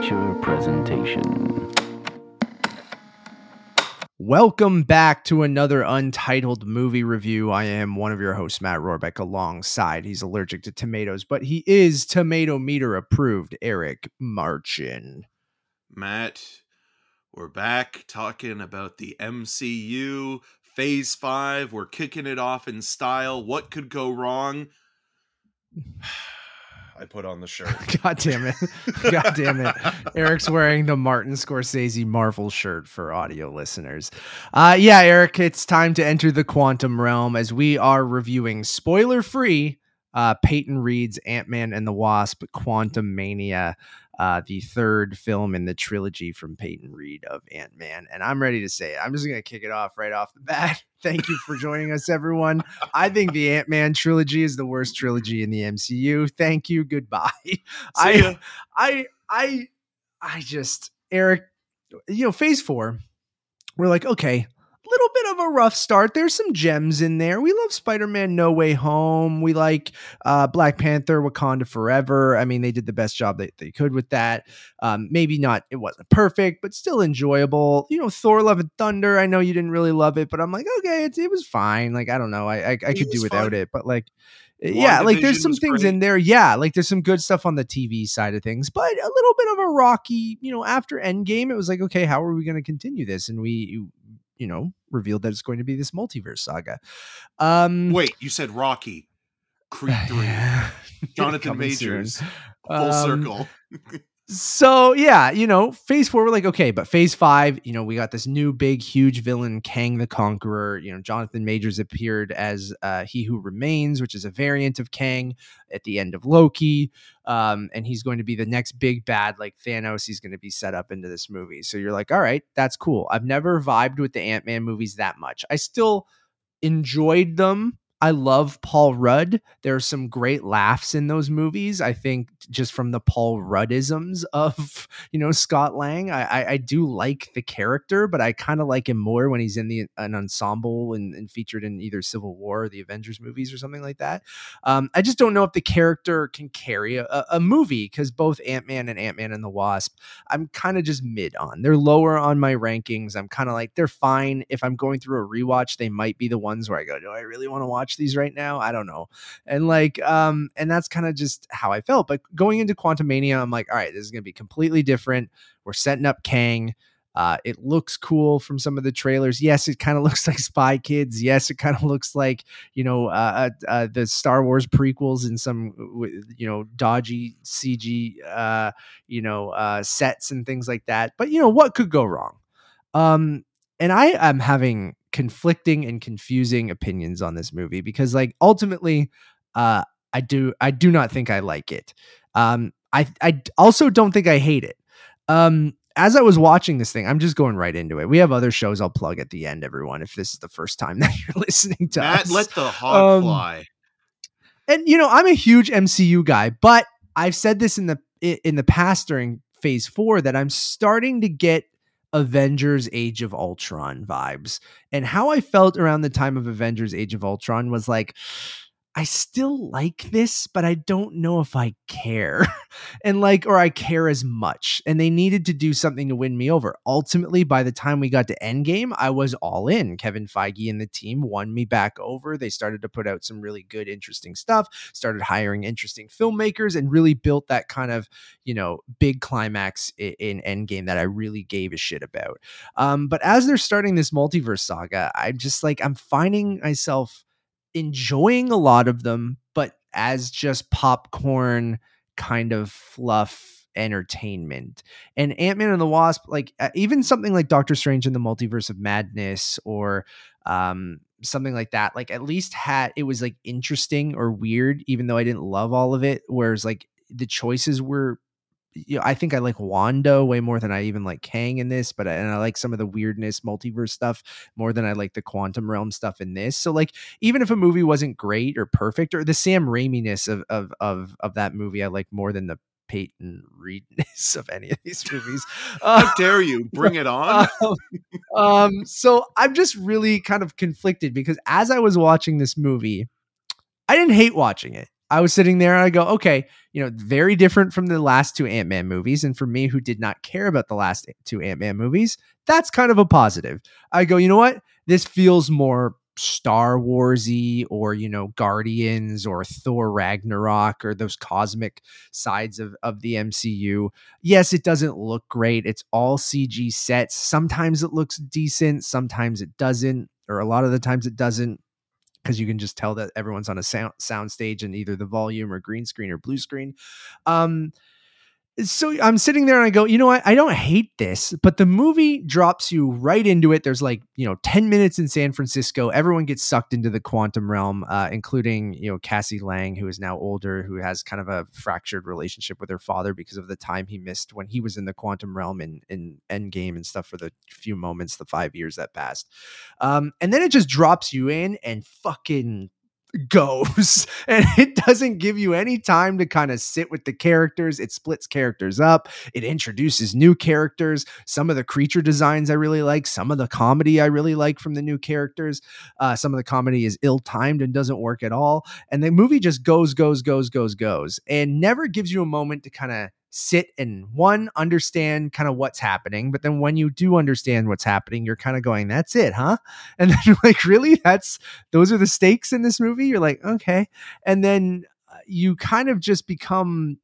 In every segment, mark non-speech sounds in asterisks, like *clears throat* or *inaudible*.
Amateur presentation. Welcome back to another untitled movie review. I am one of your hosts, Matt Rohrbeck, alongside. He's allergic to tomatoes, but he is tomato meter approved, Eric Marchin. Matt, we're back talking about the MCU Phase 5. We're kicking it off in style. What could go wrong? *sighs* *laughs* I put on the *laughs* shirt. God damn it. *laughs* God damn it. Eric's wearing the Martin Scorsese Marvel shirt for audio listeners. Uh, yeah, Eric, it's time to enter the quantum realm as we are reviewing spoiler free uh, Peyton Reed's Ant Man and the Wasp Quantumania uh, the third film in the trilogy from Peyton Reed of Ant Man. And I'm ready to say it. I'm just going to kick it off right off the bat. *laughs* Thank you for joining us, everyone. I think the Ant Man trilogy is the worst trilogy in the MCU. Thank you. Goodbye. *laughs* I, I, I, I just, Eric, you know, phase four, we're like, okay, little bit of a rough start. There's some gems in there. We love Spider-Man No Way Home. We like uh, Black Panther Wakanda Forever. I mean, they did the best job that they could with that. Um, maybe not, it wasn't perfect, but still enjoyable. You know, Thor Love and Thunder. I know you didn't really love it, but I'm like, okay, it, it was fine. Like, I don't know. I, I, I could do without fun. it, but like, yeah, like there's some things great. in there. Yeah, like there's some good stuff on the TV side of things, but a little bit of a rocky, you know, after Endgame, it was like, okay, how are we going to continue this? And we you know, revealed that it's going to be this multiverse saga. Um, Wait, you said Rocky, Creed 3, *laughs* *laughs* Jonathan Majors, soon. full um, circle. *laughs* so yeah, you know, phase four, we're like, okay, but phase five, you know, we got this new big, huge villain, Kang the Conqueror. You know, Jonathan Majors appeared as uh, He Who Remains, which is a variant of Kang at the end of Loki. Um, and he's going to be the next big bad, like Thanos. He's going to be set up into this movie. So you're like, all right, that's cool. I've never vibed with the Ant Man movies that much. I still enjoyed them I love Paul Rudd. There are some great laughs in those movies. I think just from the Paul Ruddisms of *laughs* you know Scott Lang. I I, I do like the character, but I kind of like him more when he's in the an ensemble and, and, featured in either Civil War or the Avengers movies or something like that. Um, I just don't know if the character can carry a, a movie because both Ant Man and Ant Man and the Wasp, I'm kind of just mid on. They're lower on my rankings. I'm kind of like they're fine. If I'm going through a rewatch, they might be the ones where I go, do I really want to watch? Watch these right now. I don't know. And like, um, and that's kind of just how I felt. But going into Quantumania, I'm like, all right, this is gonna be completely different. We're setting up Kang. Uh, it looks cool from some of the trailers. Yes, it kind of *laughs* looks like Spy Kids. Yes, it kind of looks like you know uh, uh, uh, the Star Wars prequels in some you know dodgy CG uh, you know uh, sets and things like that. But you know what could go wrong? Um, and I am having conflicting and confusing opinions on this movie because like ultimately uh I do I do not think I like it. Um I I also don't think I hate it. Um as I was watching this thing, I'm just going right into it. We have other shows I'll plug at the end, everyone, if this is the first time *laughs* that you're listening to Matt, us. let the hog um, fly. And you know, I'm a huge MCU guy, but I've said this in the in the past during phase 4 that I'm starting to get Avengers Age of Ultron vibes. And how I felt around the time of Avengers Age of Ultron was like, I still like this, but I don't know if I care. *laughs* and like, or I care as much. And they needed to do something to win me over. Ultimately, by the time we got to Endgame, I was all in. Kevin Feige and the team won me back over. They started to put out some really good, interesting stuff, started hiring interesting filmmakers, and really built that kind of, you know, big climax in, in Endgame that I really gave a shit about. Um, but as they're starting this multiverse saga, I'm just like, I'm finding myself enjoying a lot of them, but as just popcorn kind of fluff entertainment. And Ant Man and the Wasp, like uh, even something like Doctor Strange in the Multiverse of Madness or um, something like that, like at least had it was like interesting or weird, even though I didn't love all of it. Whereas like the choices were you know, I think I like Wanda way more than I even like Kang in this, but I, and I like some of the weirdness multiverse stuff more than I like the quantum realm stuff in this. So like even if a movie wasn't great or perfect or the Sam Raimi-ness of of of of that movie I like more than the Peyton Reedness *laughs* of any of these movies. *laughs* Uh, How dare you bring it *laughs* on? um, um, so I'm just really kind of conflicted because as I was watching this movie, I didn't hate watching it. I was sitting there and I go, okay, you know, very different from the last two Ant Man movies. And for me, who did not care about the last two Ant Man movies, that's kind of a positive. I go, you know what? This feels more Star Warsy or you know Guardians or Thor Ragnarok or those cosmic sides of of the MCU. Yes, it doesn't look great. It's all CG sets. Sometimes it looks decent, sometimes it doesn't, or a lot of the times it doesn't because you can just tell that everyone's on a sound sound stage and either the volume or green screen or blue screen. Um so I'm sitting there and I go, you know what? I don't hate this, but the movie drops you right into it. There's like, you know, 10 minutes in San Francisco. Everyone gets sucked into the quantum realm, uh, including, you know, Cassie Lang, who is now older, who has kind of a fractured relationship with her father because of the time he missed when he was in the quantum realm in, in Endgame and stuff for the few moments, the five years that passed. Um, and then it just drops you in and fucking goes *laughs* and it doesn't give you any time to kind of sit with the characters. It splits characters up. It introduces new characters. Some of the creature designs i really like some of the comedy i really like from the new characters. Uh, some of the comedy is ill-timed and doesn't work at all and the movie just goes goes goes goes goes and never gives you a moment to kind of sit and one understand kind of what's happening but then when you do understand what's happening you're kind of going that's it huh? *laughs* And then *laughs* like really? That's those are the stakes in this movie? You're like okay. And then uh, you kind of just become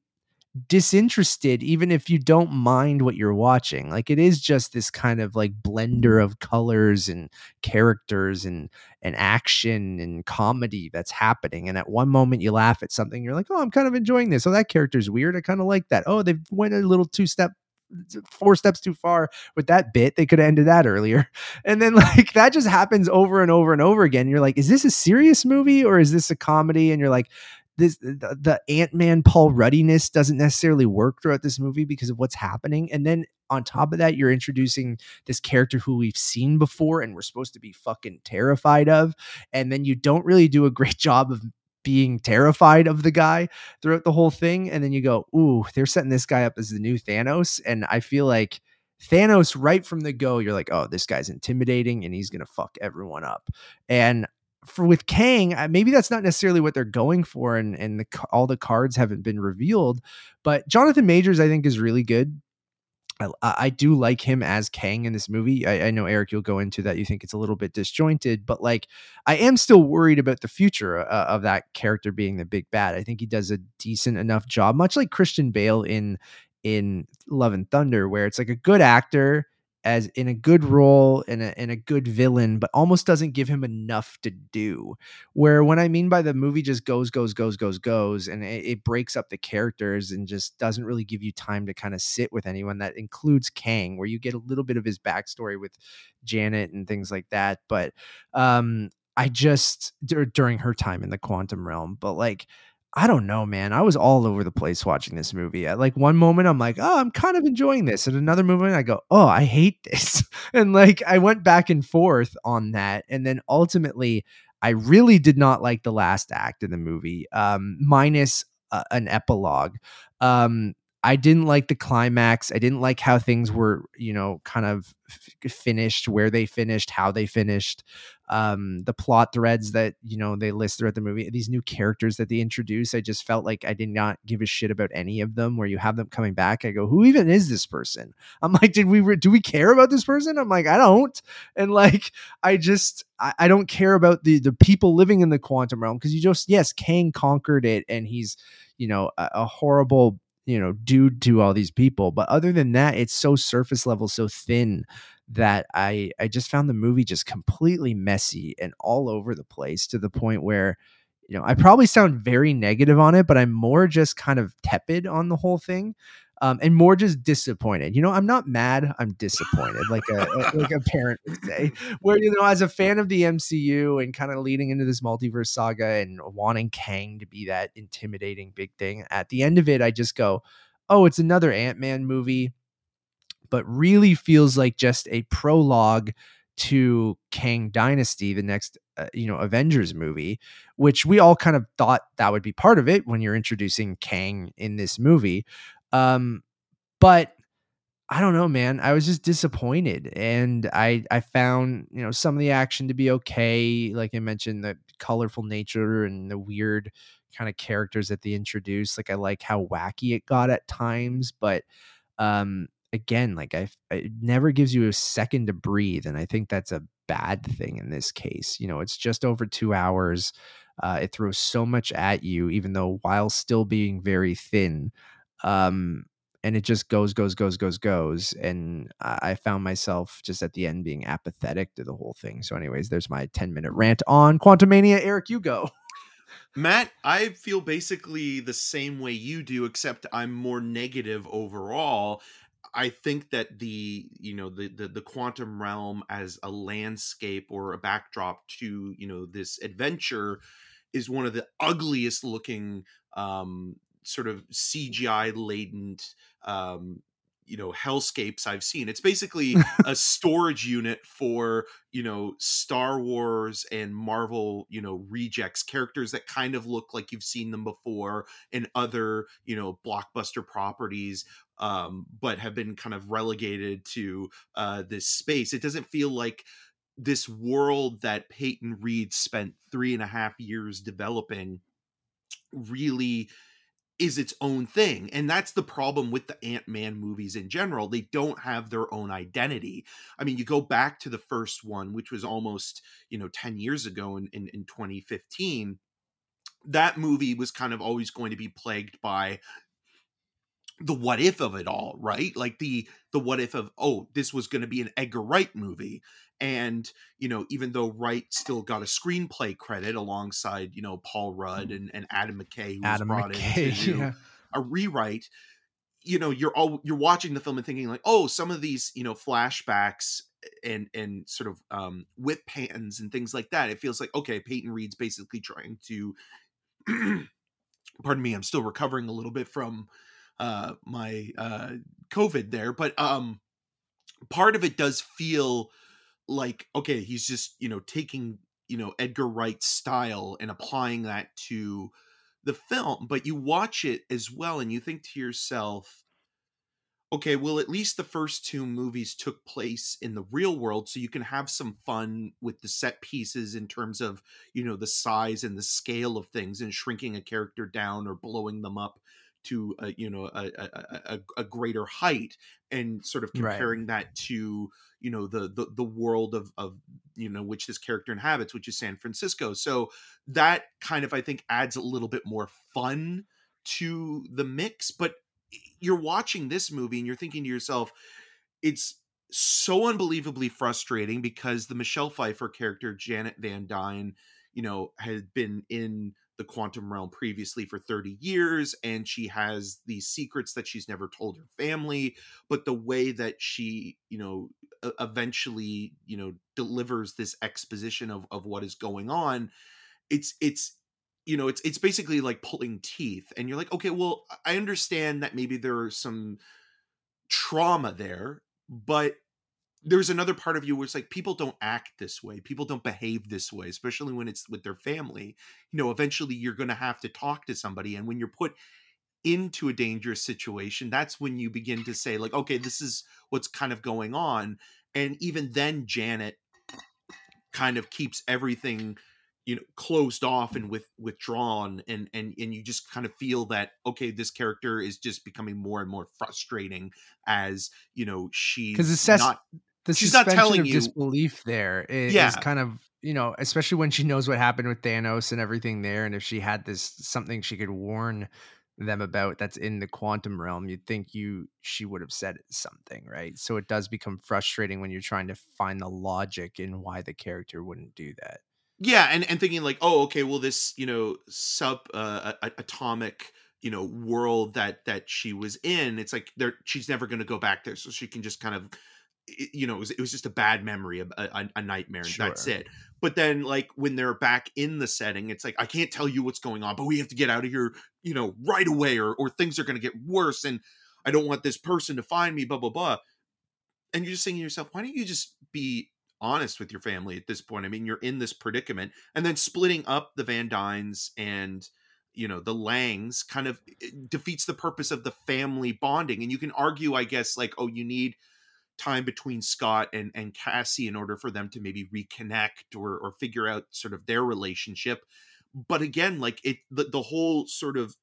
disinterested even if you don't mind what you're watching. Like it is just this kind of like blender of colors and characters and and action and comedy that's happening and at one moment you laugh at something you're like oh i'm kind of enjoying this. Oh that character's weird. I kind of like that. Oh they went a little two step four steps too far with that bit. They could have ended that earlier. *laughs* And then *laughs* like that just happens over and over and over again. You're like is this a serious movie or is this a comedy? And you're like this the, the ant-man paul ruddiness doesn't necessarily work throughout this movie because of what's happening. And then on top of that you're introducing this character who we've seen before and we're supposed to be fucking terrified of. And then you don't really do a great *laughs* job of being terrified of the guy throughout the whole thing. And then you go ooh they're setting this guy up as the new thanos. And i feel like Thanos, right from the go, you're like, oh, this guy's intimidating and he's gonna fuck everyone up. And for with Kang, maybe that's not necessarily what they're going for, and and the, all the cards haven't been revealed. But Jonathan Majors, I think, is really good. I, I do like him as Kang in this movie. I, I, know Eric, you'll go into that. You think it's a little bit disjointed, but like I am still worried about the future uh, of that character being the big bad. I think he does a decent enough job, much like Christian Bale in in Love and Thunder, where it's like a good actor as in a good role and a, in a good villain, but almost doesn't give him enough to do. Where when I mean by the movie just goes, goes, goes, goes, goes, and it, it breaks up the characters and just doesn't really give you time to kind of sit with anyone. That includes Kang, where you get a little bit of his backstory with Janet and things like that. But um, I just d- during her time in the quantum realm, but like I don't know, man. I was all over the place watching this movie. At like one moment, I'm like, oh, I'm kind of enjoying this. At another moment, I go, oh, I hate this. *laughs* and like I went back and forth on that. And then ultimately, I really did not like the last act of the movie, um, minus uh, an epilogue. Um, I didn't like the climax. I didn't like how things were, you know, kind of f- finished, where they finished, how they finished um, the plot threads that you know they list throughout the movie these new characters that they introduce i just felt like i did not give a shit about any of them where you have them coming back i go who even is this person i'm like did we re- do we care about this person i'm like i don't and like i just I, I don't care about the the people living in the quantum realm because you just yes kang conquered it and he's you know a, a horrible you know dude to all these people but other than that it's so surface level so thin that I I just found the movie just completely messy and all over the place to the point where you know I probably sound very negative on it, but I'm more just kind of tepid on the whole thing. Um, and more just disappointed. You know, I'm not mad. I'm disappointed, like a like a parent would say. Where you know, as a fan of the MCU and kind of leading into this multiverse saga and wanting Kang to be that intimidating big thing, at the end of it, I just go, "Oh, it's another Ant Man movie but really feels like just a prologue to Kang Dynasty, the next uh, you know Avengers movie, which we all kind of thought that would be part of it when you're introducing Kang in this movie. Um, but I don't know, man. I was just disappointed, and I I found you know some of the action to be okay. Like I mentioned, the colorful nature and the weird kind of characters that they introduced. Like I like how wacky it got at times, but um again, like I it never gives you a second to breathe, and I think that's a bad thing in this case. You know, it's just over two hours. Uh, it throws so much at you, even though while still being very thin. Um, and it just goes, goes, goes, goes, goes. And I found myself just at the end being apathetic to the whole thing. So, anyways, there's my 10 minute rant on Quantumania. Eric, you go. Matt, I feel basically the same way you do, except I'm more negative overall. I think that the you know the, the the quantum realm as a landscape or a backdrop to you know this adventure is one of the ugliest looking um sort of CGI laden um you know hellscapes I've seen. It's basically *laughs* a storage unit for you know Star Wars and Marvel you know rejects characters that kind of look like you've seen them before in other you know blockbuster properties, um, but have been kind of relegated to uh, this space. It doesn't feel like this world that Peyton Reed spent three and a half years developing really is its own thing. And that's the problem with the Ant Man movies in general. They don't have their own identity. I mean, you go back to the first one, which was almost, you know, 10 years ago in, in, in 2015. That movie was kind of always going to be plagued by the what if of it all, right? Like the the what if of oh, this was going to be an Edgar Wright movie, and you know, even though Wright still got a screenplay credit alongside you know Paul Rudd and, and Adam McKay, who Adam was brought McKay, in to *laughs* do yeah. a rewrite. You know, you're all you're watching the film and thinking like, oh, some of these you know flashbacks and and sort of um whip pans and things like that. It feels like okay, Peyton Reed's basically trying to. *clears throat* pardon me, I'm still recovering a little bit from uh my uh covid there but um part of it does feel like okay he's just you know taking you know edgar wright's style and applying that to the film but you watch it as well and you think to yourself okay well at least the first two movies took place in the real world so you can have some fun with the set pieces in terms of you know the size and the scale of things and shrinking a character down or blowing them up to a, you know a, a, a, greater height and sort of Right. comparing that to you know the, the the world of of you know which this character inhabits which is san francisco so that kind of i think adds a little bit more fun to the mix but you're watching this movie and you're thinking to yourself it's so unbelievably frustrating because the michelle pfeiffer character janet van dyne you know had been in the quantum realm previously for 30 years and she has these secrets that she's never told her family but the way that she you know eventually you know delivers this exposition of of what is going on it's it's you know it's it's basically like pulling teeth and you're like okay well i understand that maybe there are some trauma there but there's another part of you where it's like people don't act this way people don't behave this way especially when it's with their family you know eventually you're going to have to talk to somebody and when you're put into a dangerous situation that's when you begin to say like okay this is what's kind of going on and even then janet kind of keeps everything you know closed off and with withdrawn and and and you just kind of feel that okay this character is just becoming more and more frustrating as you know she's 'Cause it says- not the She's not telling of you- disbelief there is, i- is, kind of you know especially when she knows what happened with Thanos and everything there and if she had this something she could warn them about that's in the quantum realm you'd think you she would have said something right? So it does become frustrating when you're trying to find the logic in why the character wouldn't do that. Yeah and and thinking like oh okay well this you know sub uh, atomic you know world that that she was in it's like there she's never going to go back there so she can just kind of it- you know it was, it was just a bad memory a, a, a nightmare and that's it. But then like when they're back in the setting it's like i can't tell you what's going on but we have to get out of here you know right away or or things are going to get worse and i don't want this person to find me blah blah blah. And you're just saying to yourself why don't you just be honest with your family at this point? I mean you're in this predicament and then splitting up the van dynes and you know the langs kind of eh, defeats the purpose of the family bonding and you can argue i guess like oh you need time between scott and and cassie in order for them to maybe reconnect or or figure out sort of their relationship. But again like it the, the whole sort of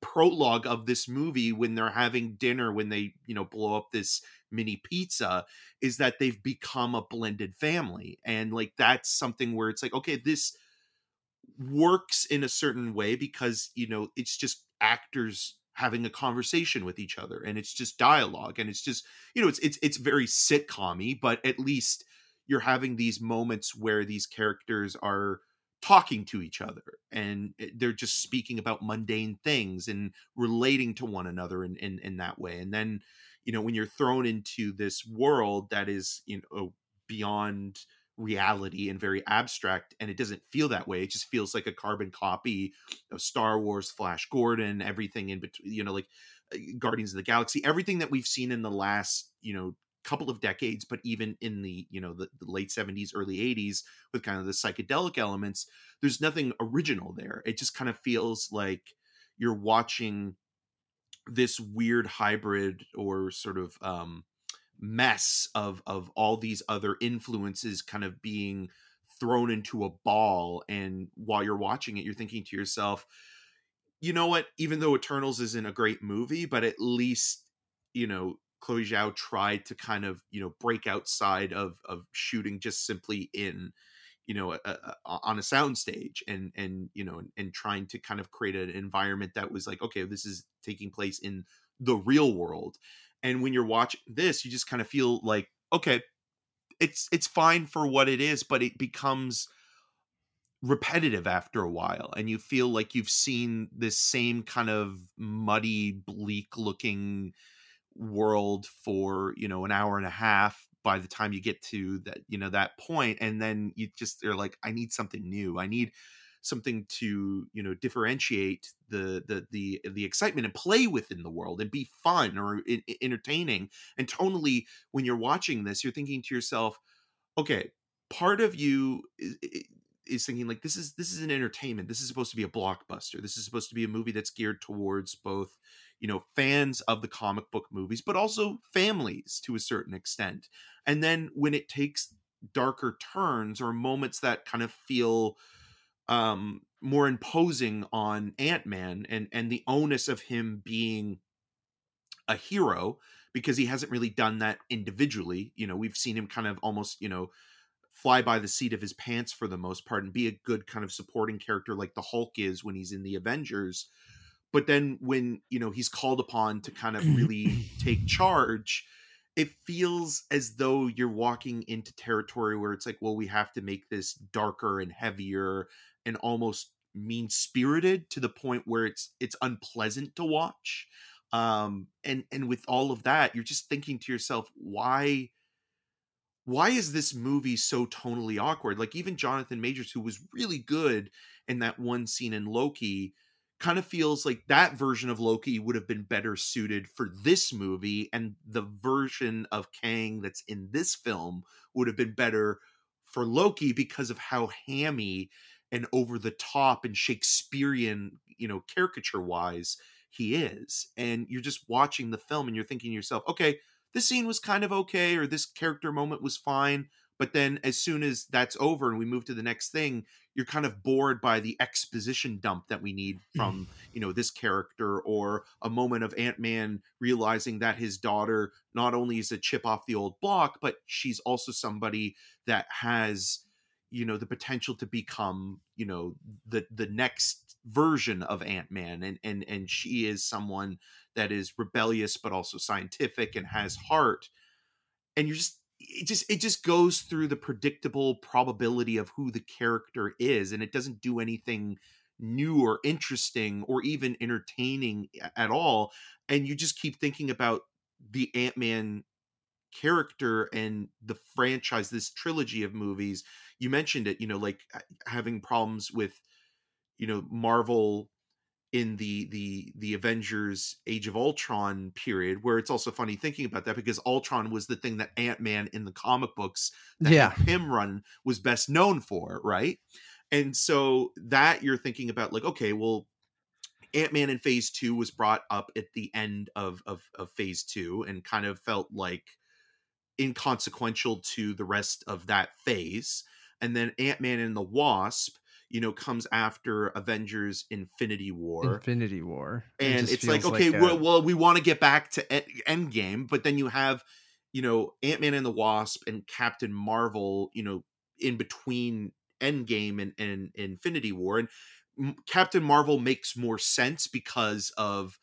prologue of this movie when they're having dinner when they you know blow up this mini pizza is that they've become a blended family. And like that's something where it's like okay this works in a certain way because you know it's just actors having a conversation with each other and it's just dialogue and it's just you know it's it's it's very sitcommy but at least you're having these moments where these characters are talking to each other and eh, they're just speaking about mundane things and relating to one another in, in in that way and then you know when you're thrown into this world that is you know beyond reality and very abstract and it doesn't feel that way it just feels like a carbon copy of star wars flash gordon everything in between you know like uh, guardians of the galaxy everything that we've seen in the last you know couple of decades but even in the you know the, the late 70s early 80s with kind of the psychedelic elements there's nothing original there. It just kind of feels like you're watching this weird hybrid or sort of um mess of of all these other influences kind of being thrown into a ball and while you're watching it you're thinking to yourself you know what? Even though eternals isn't a great movie but at least you know chloe zhao tried to kind of you know break outside of of shooting just simply in you know a, a, on a soundstage and and you know and, and trying to kind of create an environment that was like okay this is taking place in the real world and when you're watching this you just kind of feel like okay it's it's fine for what it is but it becomes repetitive after a while and you feel like you've seen this same kind of muddy bleak looking world for you know an hour and a half by the time you get to that you know that point and then you just are like i need something new. I need something to you know differentiate the the the the excitement and play within the world and be fun or entertaining. And tonally when you're watching this you're thinking to yourself okay part of you is, is thinking like this is this is an entertainment. This is supposed to be a blockbuster. This is supposed to be a movie that's geared towards both you know fans of the comic book movies but also families to a certain extent. And then when it takes darker turns or moments that kind of feel um more imposing on ant-man and and the onus of him being a hero because he hasn't really done that individually you know we've seen him kind of almost you know fly by the seat of his pants for the most part and be a good kind of supporting character like the hulk is when he's in the avengers but then when you know he's called upon to kind of really *clears throat* take charge it feels as though you're walking into territory where it's like well we have to make this darker and heavier and almost mean spirited to the point where it's it's unpleasant to watch. Um and and with all of that you're just thinking to yourself why why is this movie so tonally awkward? Like even jonathan majors who was really good in that one scene in loki kind of feels like that version of loki would have been better suited for this movie and the version of kang that's in this film would have been better for loki because of how hammy and over the top and Shakespearean, you know, caricature wise he is. And you're just watching the film and you're thinking to yourself, okay, this scene was kind of okay, or this character moment was fine. But then as soon as that's over and we move to the next thing, you're kind of bored by the exposition dump that we need from, *laughs* you know, this character or a moment of Ant-Man realizing that his daughter not only is a chip off the old block, but she's also somebody that has you know the potential to become you know the the next version of ant-man and and and she is someone that is rebellious but also scientific and has heart. And you're just it just it just goes through the predictable probability of who the character is and it doesn't do anything new or interesting or even entertaining at all. And you just keep thinking about the ant-man character and the franchise this trilogy of movies you mentioned it you know like having problems with you know marvel in the the the avengers age of ultron period where it's also funny thinking about that because ultron was the thing that ant-man in the comic books that Yeah. him run was best known for right and so that you're thinking about like okay well ant-man in phase two was brought up at the end of of, of phase two and kind of felt like inconsequential to the rest of that phase and then ant-man and the wasp you know comes after avengers infinity war. Infinity War, and just it's like okay a- well, well we want to get back to end Endgame, but then you have you know ant-man and the wasp and captain marvel you know in between endgame and, and infinity war and captain marvel makes more sense because of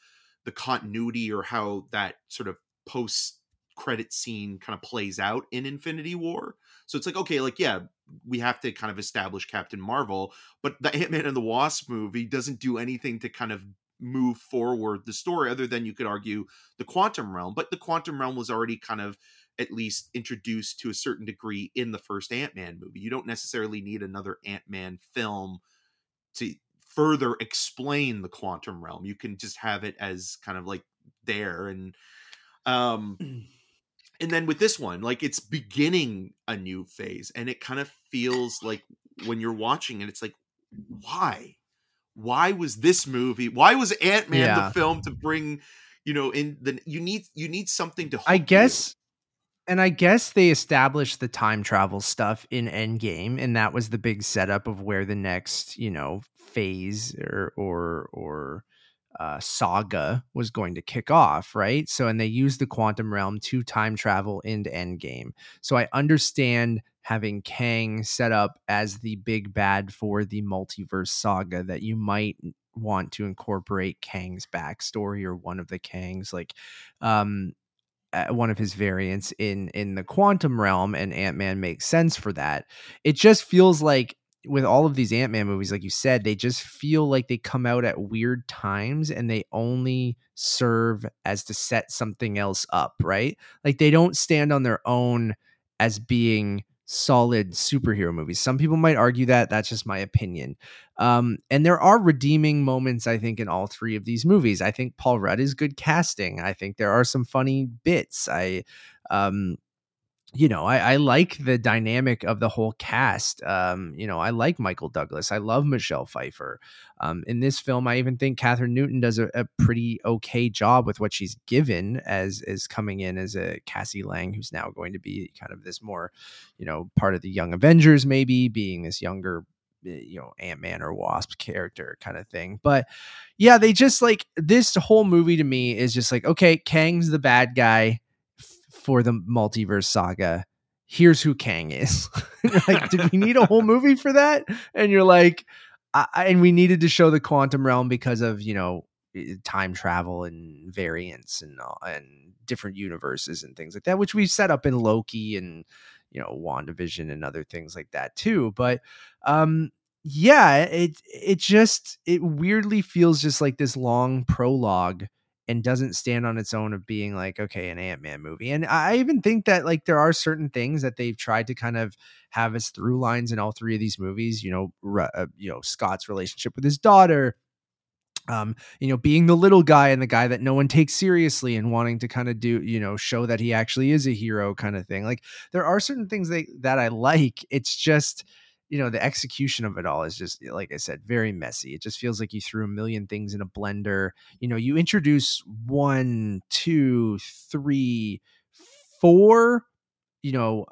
the continuity or how that sort of post credit scene kind of plays out in infinity war. So it's like okay like yeah we have to kind of establish captain marvel but the *laughs* ant-man and the wasp movie doesn't do anything to kind of move forward the story other than you could argue the quantum realm but the quantum realm was already kind of at least introduced to a certain degree in the first ant-man movie. You don't necessarily need another ant-man film to further explain the quantum realm. You can just have it as kind of like there and um *clears throat* and then with this one like it's beginning a new phase and it kind of feels like when you're watching it it's like why why was this movie why was ant-man Yeah. the film to bring you know in the you need you need something to I hook you. guess, and I guess they established the time travel stuff in Endgame, and that was the big setup of where the next, you know, phase or or or uh, saga was going to kick off, right? So, and they used the quantum realm to time travel into Endgame. So, I understand having Kang set up as the big bad for the multiverse saga that you might want to incorporate Kang's backstory or one of the Kangs, like um uh, one of his variants in in the quantum realm and ant-man makes sense for that it just feels like with all of these ant-man movies like you said they just feel like they come out at weird times and they only serve as to set something else up right like they don't stand on their own as being solid superhero movies some people might argue that that's just my opinion um, and there are redeeming moments, I think, in all three of these movies. I think Paul Rudd is good casting. I think there are some funny bits. I, um, you know, I, I like the dynamic of the whole cast. Um, you know, I like Michael Douglas. I love Michelle Pfeiffer. Um, in this film, I even think Kathryn Newton does a, a pretty okay job with what she's given as as coming in as a Cassie Lang, who's now going to be kind of this more, you know, part of the Young Avengers, maybe being this younger eh, you know ant-man or wasp character kind of thing but yeah they just like this whole movie to me is just like okay kang's the bad guy for the multiverse saga here's who kang is. *laughs* Like did we need a whole *laughs* movie for that? And you're like I, and we needed to show the quantum realm because of you know time travel and variants and and different universes and things like that which we've set up in loki and you know wandavision and other things like that too. But um yeah it it just it weirdly feels just like this long prologue and doesn't stand on its own of being like okay an ant-man movie and i even think that like there are certain things that they've tried to kind of have as through lines in all three of these movies you know Ru- uh, you know scott's relationship with his daughter um you know being the little guy and the guy that no one takes seriously and wanting to kind of do you know show that he actually is a hero kind of thing like there are certain things that that i like it's just you know the execution of it all is just eh, like i said very messy. It just feels like you threw a million things in a blender. You know you introduce one two three four you know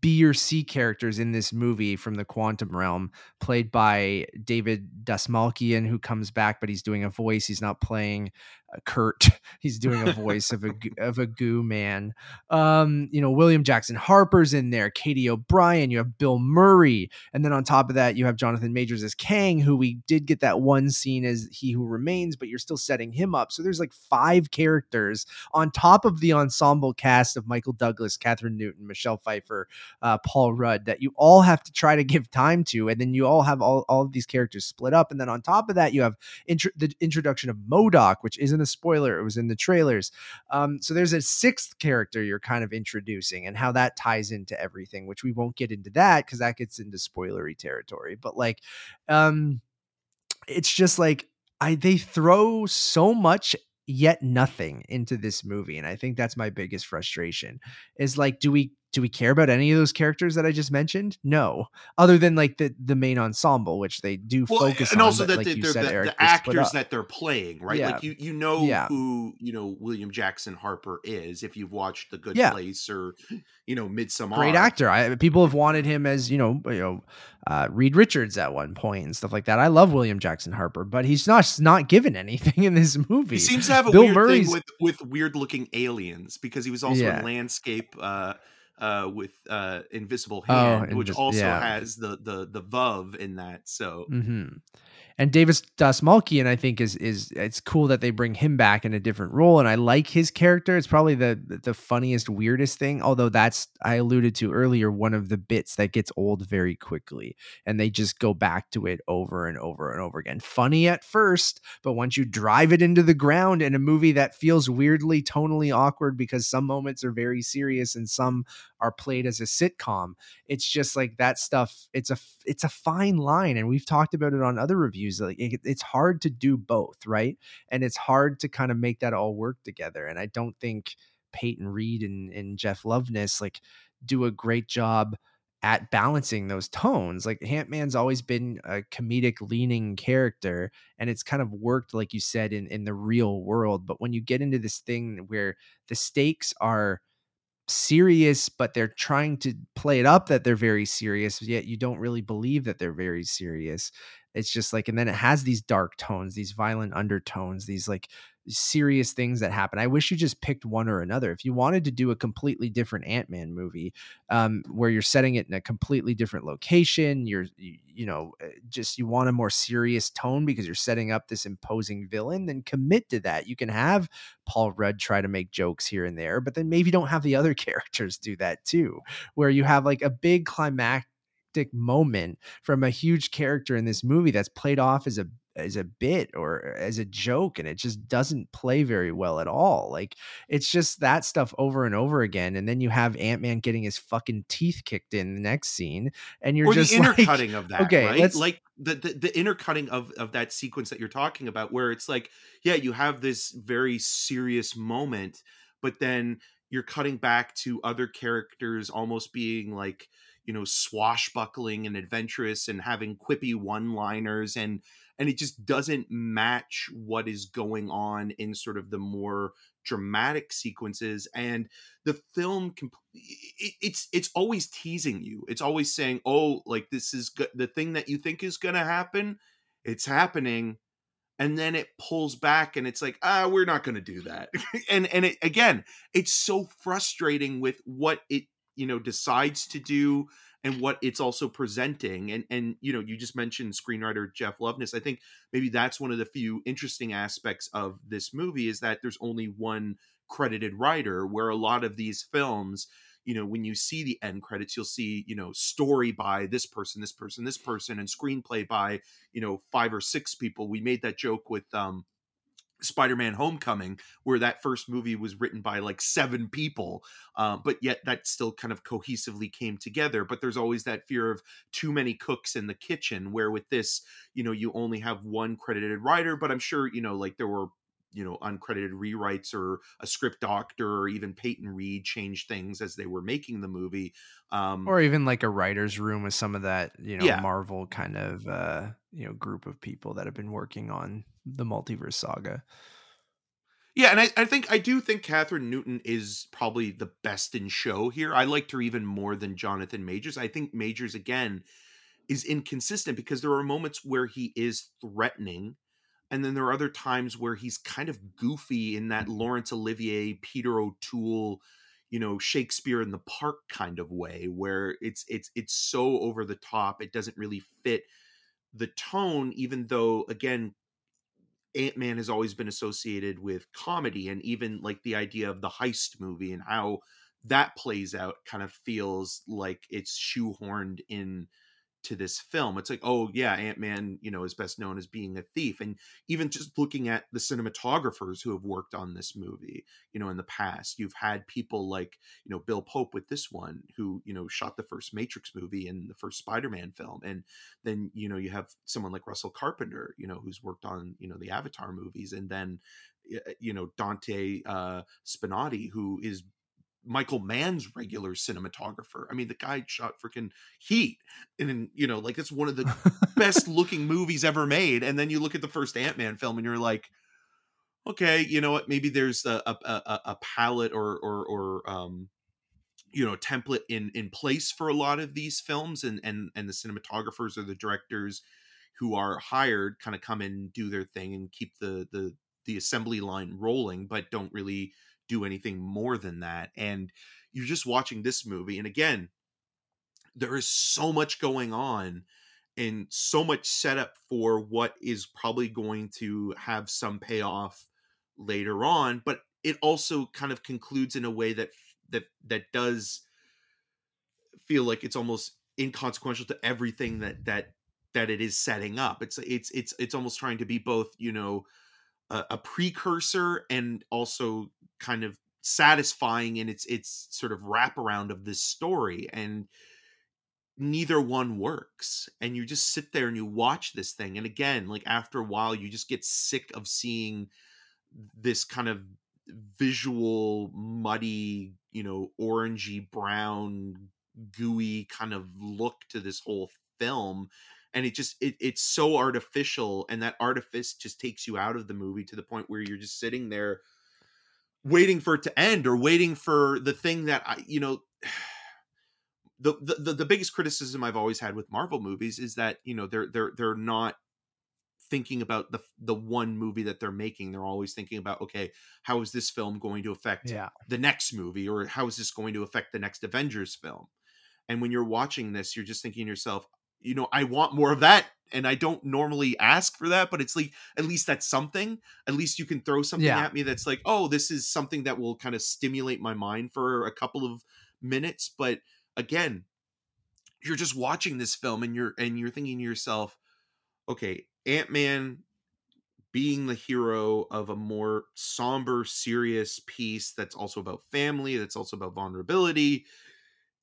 B or C characters in this movie from the quantum realm, played by David Dastmalchian, who comes back, but he's doing a voice. He's not playing uh, Kurt. *laughs* He's doing a voice of a *laughs* of a goo man. Um, you know, William Jackson Harper's in there. Katy O'Brian. You have Bill Murray, and then on top of that, you have Jonathan Majors as Kang, who we did get that one scene as He Who Remains, but you're still setting him up. So there's like five characters on top of the ensemble cast of Michael Douglas, Kathryn Newton, Michelle Pfeiffer, uh, Paul Rudd that you all have to try to give time to, and then you all have all, all of these characters split up, and then on top of that, you have the introduction of MODOK, which isn't a spoiler; it was in the trailers. Um, so there's a sixth character you're kind of introducing, and how that ties into everything, which we won't get into that because that gets into spoilery territory. But like, um, it's just like I they throw so much yet nothing into this movie and i think that's my biggest frustration is like do we do we care about any of those characters that I just mentioned? No, other than like the the main ensemble, which they do well, focus and on. also that like they're said, the, Eric, the actors that they're playing, right? Yeah. Like you you know Yeah. who you know William Jackson Harper is if you've watched The Good Yeah. Place or you know Midsummer. great actor. I people have wanted him as you know, you know, uh, Reed Richards at one point and stuff like that. I love William Jackson Harper, but he's not not given *laughs* anything in this movie. He seems to have a Bill weird Murray's- thing with with weird looking aliens because he was also in Landscape uh uh with uh Invisible Oh, Hand, which also yeah. has the the the Vuvv in that. So hmm And Davis Dastmalchian, I think, is is it's cool that they bring him back in a different role, and I like his character. It's probably the the funniest, weirdest thing. Although that's I alluded to earlier, one of the bits that gets old very quickly, and they just go back to it over and over and over again. Funny at first, but once you drive it into the ground in a movie that feels weirdly tonally awkward because some moments are very serious and some are played as a sitcom, it's just like that stuff it's a it's a fine line and we've talked about it on other reviews like it, it's hard to do both right? And it's hard to kind of make that all work together and i don't think peyton reed and, and jeff loveness like do a great job at balancing those tones like ant-man's always been a comedic leaning character and it's kind of worked like you said in in the real world but when you get into this thing where the stakes are serious, but they're trying to play it up that they're very serious, yet you don't really believe that they're very serious. It's just like, and then it has these dark tones, these violent undertones, these like serious things that happen. I wish you just picked one or another. If you wanted to do a completely different Ant Man movie, um, where you're setting it in a completely different location, you're, you, you know, uh, just you want a more serious tone because you're setting up this imposing villain, then commit to that. You can have Paul Rudd try to make jokes here and there, but then maybe don't have the other *laughs* characters do that too, where you have like a big climactic moment from a huge character in this movie that's played off as a as a bit or as a joke and it just doesn't play very well at all like it's just that stuff over and over again and then you have ant-man getting his fucking teeth kicked in the next scene and you're or just the *laughs* like intercutting of that, okay, right? Like the, the the intercutting of of that sequence that you're talking about, where it's like, yeah, you have this very serious moment, but then you're cutting back to other characters almost being like, you know, swashbuckling and adventurous and having quippy one-liners and and it just doesn't match what is going on in sort of the more dramatic sequences and the film comp- it, it's it's always teasing you. It's always saying oh like this is go- the thing that you think is going to happen it's happening and then it pulls back and it's like ah we're not going to do that. *laughs* And and it, again it's so frustrating with what it you know decides to do and what it's also presenting and and you know you just mentioned screenwriter jeff loveness i think maybe that's one of the few interesting aspects of this movie is that there's only one credited writer where a lot of these films you know when you see the end credits you'll see you know story by this person this person this person and screenplay by you know five or six people. We made that joke with um Spider-Man: Homecoming, where that first movie was written by like seven people, uh, but yet that still kind of cohesively came together. But there's always that fear of too many cooks in the kitchen. Where with this, you know, you only have one credited writer, but I'm sure you know, like there were you know uncredited rewrites or a script doctor or even Peyton Reed changed things as they were making the movie. Um, or even like a writer's room with some of that you know Yeah. marvel kind of uh you know group of people that have been working on the multiverse saga Yeah, and I, I think I do think Kathryn Newton is probably the best in show here. I liked her even more than Jonathan Majors. I think Majors again is inconsistent because there are moments where he is threatening, and then there are other times where he's kind of goofy in that Laurence Olivier, Peter O'Toole, you know, Shakespeare in the Park kind of way, where it's it's it's so over the top, it doesn't really fit the tone, even though again Ant Man has always been associated with comedy, and even like the idea of the heist movie and how that plays out kind of feels like it's shoehorned in to this film. It's like, oh yeah, Ant Man, you know, is best known as being a thief, and even just looking at the cinematographers who have worked on this movie, you know, in the past, you've had people like you know Bill Pope with this one, who you know shot the first Matrix movie and the first Spider Man film, and then you know you have someone like Russell Carpenter, you know, who's worked on you know the Avatar movies, and then you know Dante uh, Spinotti, who is Michael Mann's regular cinematographer. I mean, the guy shot freaking Heat, and you know, like it's one of the best *laughs* looking movies ever made. And then you look at the first Ant Man film, and you're like, okay, you know what? Maybe there's a a, a, a palette or or or um, you know, template in in place for a lot of these films, and and and the cinematographers or the directors who are hired kind of come and do their thing, and keep the the the assembly line rolling, but don't really do anything more than that. And you're just watching this movie, and again, there is so much going on and so much setup for what is probably going to have some payoff later on but it also kind of concludes in a way that that that does feel like it's almost inconsequential to everything that that that it is setting up it's it's it's it's almost trying to be both you know a, a precursor and also kind of satisfying in its its sort of wraparound of this story and neither one works and you just sit there and you watch this thing and again like after a while you just get sick of seeing this kind of visual muddy you know orangey brown gooey kind of look to this whole film and it just it, it's so artificial and that artifice just takes you out of the movie to the point where you're just sitting there waiting for it to end or waiting for the thing that i you know *sighs* the, the the biggest criticism i've always had with marvel movies is that you know they're they're they're not thinking about the the one movie that they're making they're always thinking about okay how is this film going to affect yeah. the next movie or how is this going to affect the next avengers film and when you're watching this you're just thinking to yourself you know i want more of that and i don't normally ask for that but it's like at least that's something at least you can throw something Yeah. at me that's like oh this is something that will kind of stimulate my mind for a couple of minutes but again you're just watching this film and you're and you're thinking to yourself okay ant-man being the hero of a more somber serious piece that's also about family that's also about vulnerability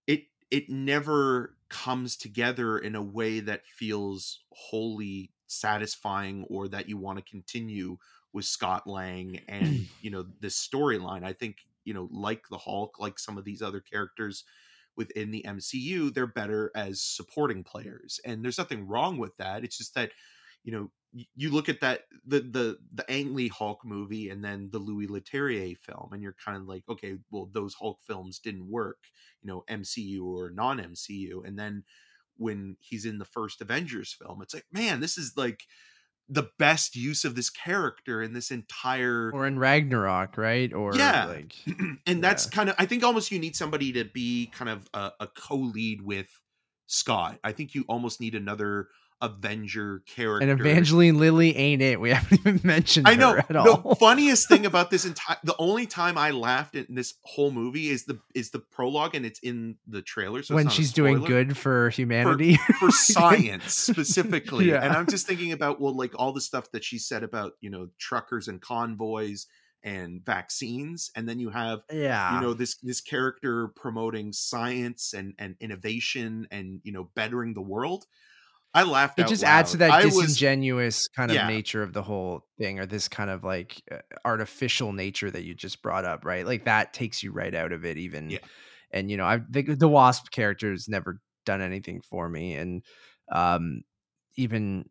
it it never comes together in a way that feels wholly satisfying or that you want to continue with Scott Lang and *clears throat* you know this storyline. I think you know like the Hulk like some of these other characters within the MCU they're better as supporting players and there's nothing wrong with that. It's just that you know you look at that the the the Ang Lee Hulk movie and then the Louis Leterrier film and you're kind of like okay well those Hulk films didn't work you know MCU or non MCU and then when he's in the first Avengers film it's like man this is like the best use of this character in this entire or in Ragnarok, right? Or Yeah. like *clears throat* and that's Yeah. kind of i think almost you need somebody to be kind of a, a co-lead with scott i think you almost need another avenger character and Evangeline Lilly ain't it. We *laughs* haven't even mentioned I know. her at The *laughs* funniest thing about this entire, the only time I laughed in this whole movie is the is the prologue, and it's in the trailer. So when she's doing good for humanity. for *laughs* science specifically. Yeah. And I'm just thinking about well, like all the stuff that she said about you know truckers and convoys and vaccines, and then you have yeah. you know this this character promoting science and and innovation and you know bettering the world. I laughed. it just adds to that I was- disingenuous kind of Yeah. nature of the whole thing or this kind of like uh, artificial nature that you just brought up right like that takes you right out of it even Yeah. and you know i the, the wasp character has never done anything for me and um even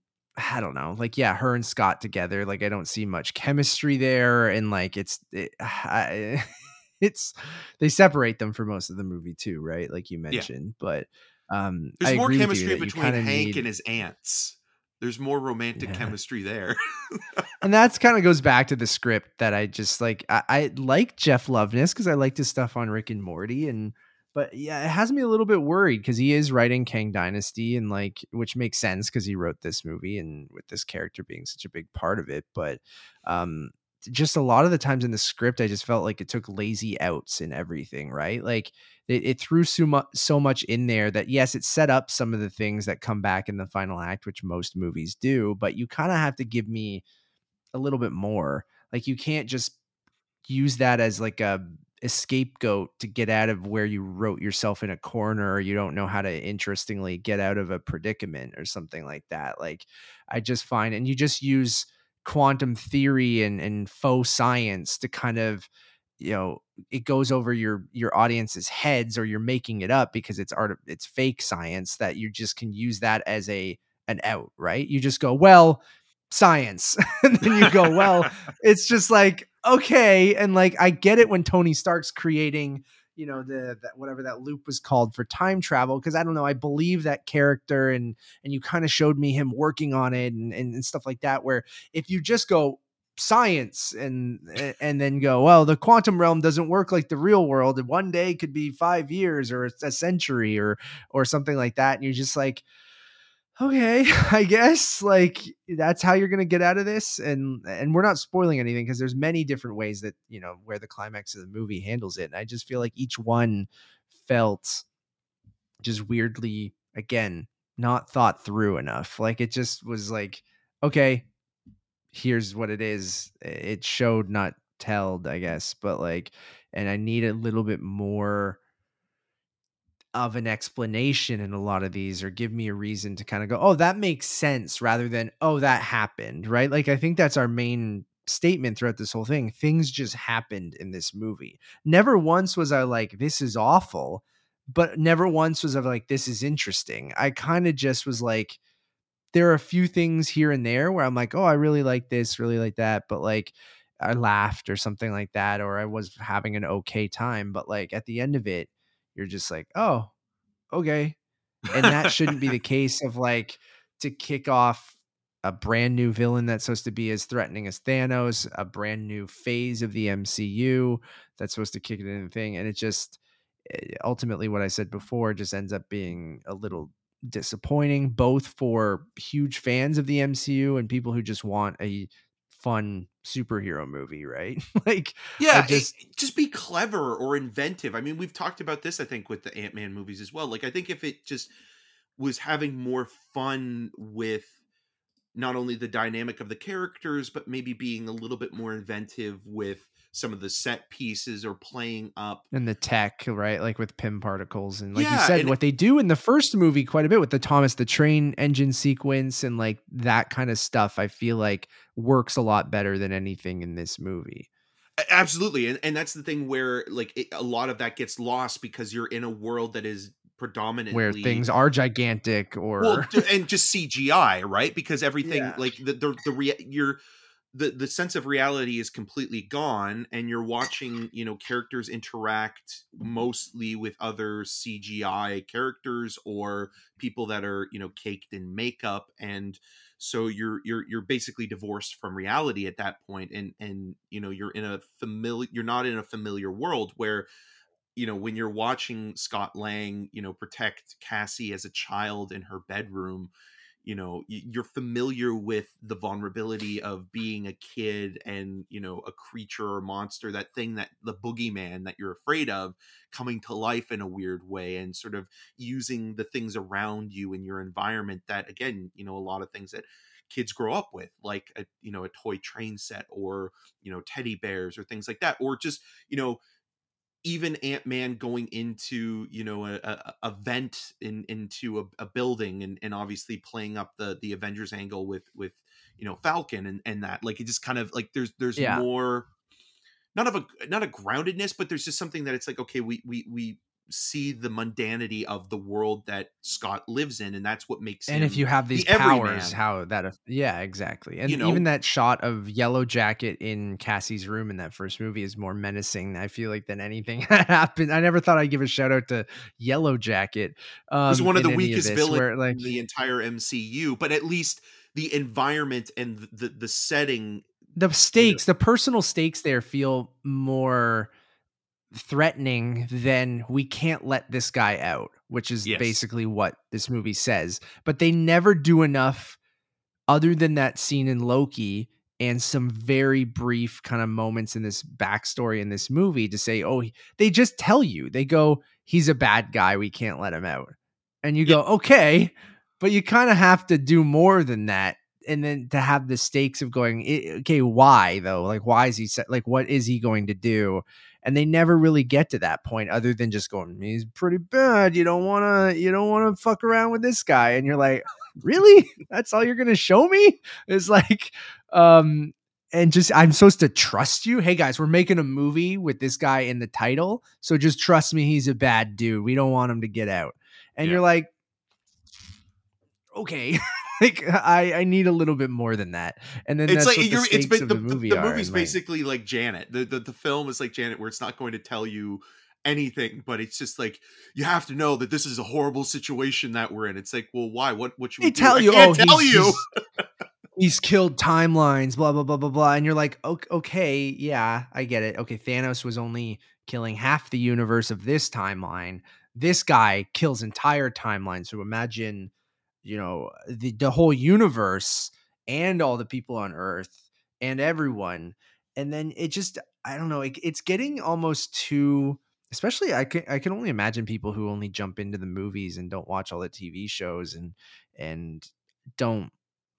i don't know like yeah her and scott together like i don't see much chemistry there and like it's it, *sighs* I, *laughs* it's they separate them for most of the movie too right like you mentioned but um There's I more chemistry between Hank need- and his ants. There's more romantic Yeah. chemistry there. *laughs* and that's kind of goes back to the script that I just like. I, I like Jeff Loveness because I liked his stuff on Rick and Morty, and but yeah, it has me a little bit worried because he is writing Kang Dynasty, and like, which makes sense because he wrote this movie and with this character being such a big part of it. But um, just a lot of the times in the script, I just felt like it took lazy outs in everything. Right, like it, it threw so much so much in there that yes, it set up some of the things that come back in the final act, which most movies do. But you kind of have to give me a little bit more. Like you can't just use that as like a, a scapegoat to get out of where you wrote yourself in a corner or you don't know how to interestingly get out of a predicament or something like that. Like I just find and you just use quantum theory and, and faux science to kind of you know it goes over your your audience's heads or you're making it up because it's art it's fake science that you just can use that as a an out right? You just go well science. *laughs* And then you go well *laughs* it's just like okay. And like i get it when tony stark's creating you know the that whatever that loop was called for time travel because i don't know i believe that character and and you kind of showed me him working on it and, and and stuff like that where if you just go science and and then go well the quantum realm doesn't work like the real world and one day could be five years or a century or or something like that and you're just like okay *laughs* i guess like that's how you're gonna get out of this and and we're not spoiling anything because there's many different ways that you know where the climax of the movie handles it and i just feel like each one felt just weirdly again not thought through enough. Like it just was like okay here's what it is. It showed not told i guess but like and i need a little bit more of an explanation in a lot of these or give me a reason to kind of go oh that makes sense rather than oh that happened right? Like i think that's our main statement throughout this whole thing. Things just happened in this movie. Never once was i like this is awful but never once was i like this is interesting. I kind of just was like there are a few things here and there where i'm like oh i really like this really like that but like i laughed or something like that or i was having an okay time but like at the end of it you're just like, oh, okay. And that shouldn't be the *laughs* case of like to kick off a brand new villain that's supposed to be as threatening as Thanos, a brand new phase of the MCU that's supposed to kick it in the thing. And it just eh, ultimately what I said before just ends up being a little disappointing, both for huge fans of the MCU and people who just want a fun superhero movie, right? *laughs* like, yeah, eh, just eh, just be clever or inventive. I mean, we've talked about this, I think, with the Ant Man movies as well. Like, I think if it just was having more fun with not only the dynamic of the characters, but maybe being a little bit more inventive with some of the set pieces are playing up. And the tech right? Like with Pym particles and like yeah, you said what they do in the first movie quite a bit with the thomas the train engine sequence and like that kind of stuff i feel like works a lot better than anything in this movie. Absolutely and, and that's the thing where like it, a lot of that gets lost because you're in a world that is predominantly where things are gigantic or well, and just cgi right? Because everything yeah. like the the, the rea- you're the the sense of reality is completely gone and you're watching you know characters interact mostly with other cgi characters or people that are you know caked in makeup and so you're you're you're basically divorced from reality at that point and and you know you're in a familiar you're not in a familiar world where you know when you're watching Scott Lang you know protect Cassie as a child in her bedroom you know you're familiar with the vulnerability of being a kid and you know a creature or monster that thing that the boogeyman that you're afraid of coming to life in a weird way and sort of using the things around you in your environment that again you know a lot of things that kids grow up with like a you know a toy train set or you know teddy bears or things like that or just you know even Ant Man going into you know a, a, a vent in into a, a, building and, and obviously playing up the the Avengers angle with with you know Falcon and and that like it just kind of like there's there's yeah. more not of a not a groundedness but there's just something that it's like okay we we we see the mundanity of the world that Scott lives in, and that's what makes. And if you have these the powers, how that? Yeah, exactly. And you know, even that shot of Yellow Jacket in Cassie's room in that first movie is more menacing. I feel like than anything *laughs* that happened. I never thought I'd give a shout out to Yellow Jacket. Um, He's one of the weakest of villains like, in the entire MCU, but at least the environment and the the setting, the stakes, you know, the personal stakes there feel more threatening, then we can't let this guy out, which is yes. basically what this movie says. But they never do enough other than that scene in Loki and some very brief kind of moments in this backstory in this movie to say, oh, they just tell you, they go, he's a bad guy. We can't let him out. And you go, okay, but you kind of have to do more than that. And then to have the stakes of going, okay, why though? Like, why is he like, what is he going to do? And they never really get to that point other than just going he's pretty bad you don't want to you don't want to fuck around with this guy and you're like really *laughs* that's all you're to show me it's like um and just I'm supposed to trust you. Hey guys, we're making a movie with this guy in the title, so just trust me. He's a bad dude. We don't want him to get out. And Yeah. you're like, okay, *laughs* *laughs* like I I need a little bit more than that. And then it's like the you're it's of the, the the, movie the are, movie's basically like janet the, the the film is like janet where it's not going to tell you anything but it's just like you have to know that this is a horrible situation that we're in it's like well why what what should we do? tell I you, can't oh, tell he's, you he's- he's killed timelines, blah blah blah blah blah, and you're like, "Ok- okay, yeah, I get it. Okay, Thanos was only killing half the universe of this timeline. This guy kills entire timelines. So imagine, you know, the the whole universe and all the people on Earth and everyone, and then it just, I don't know, it, it's getting almost too especially I can I can only imagine people who only jump into the movies and don't watch all the TV shows and and don't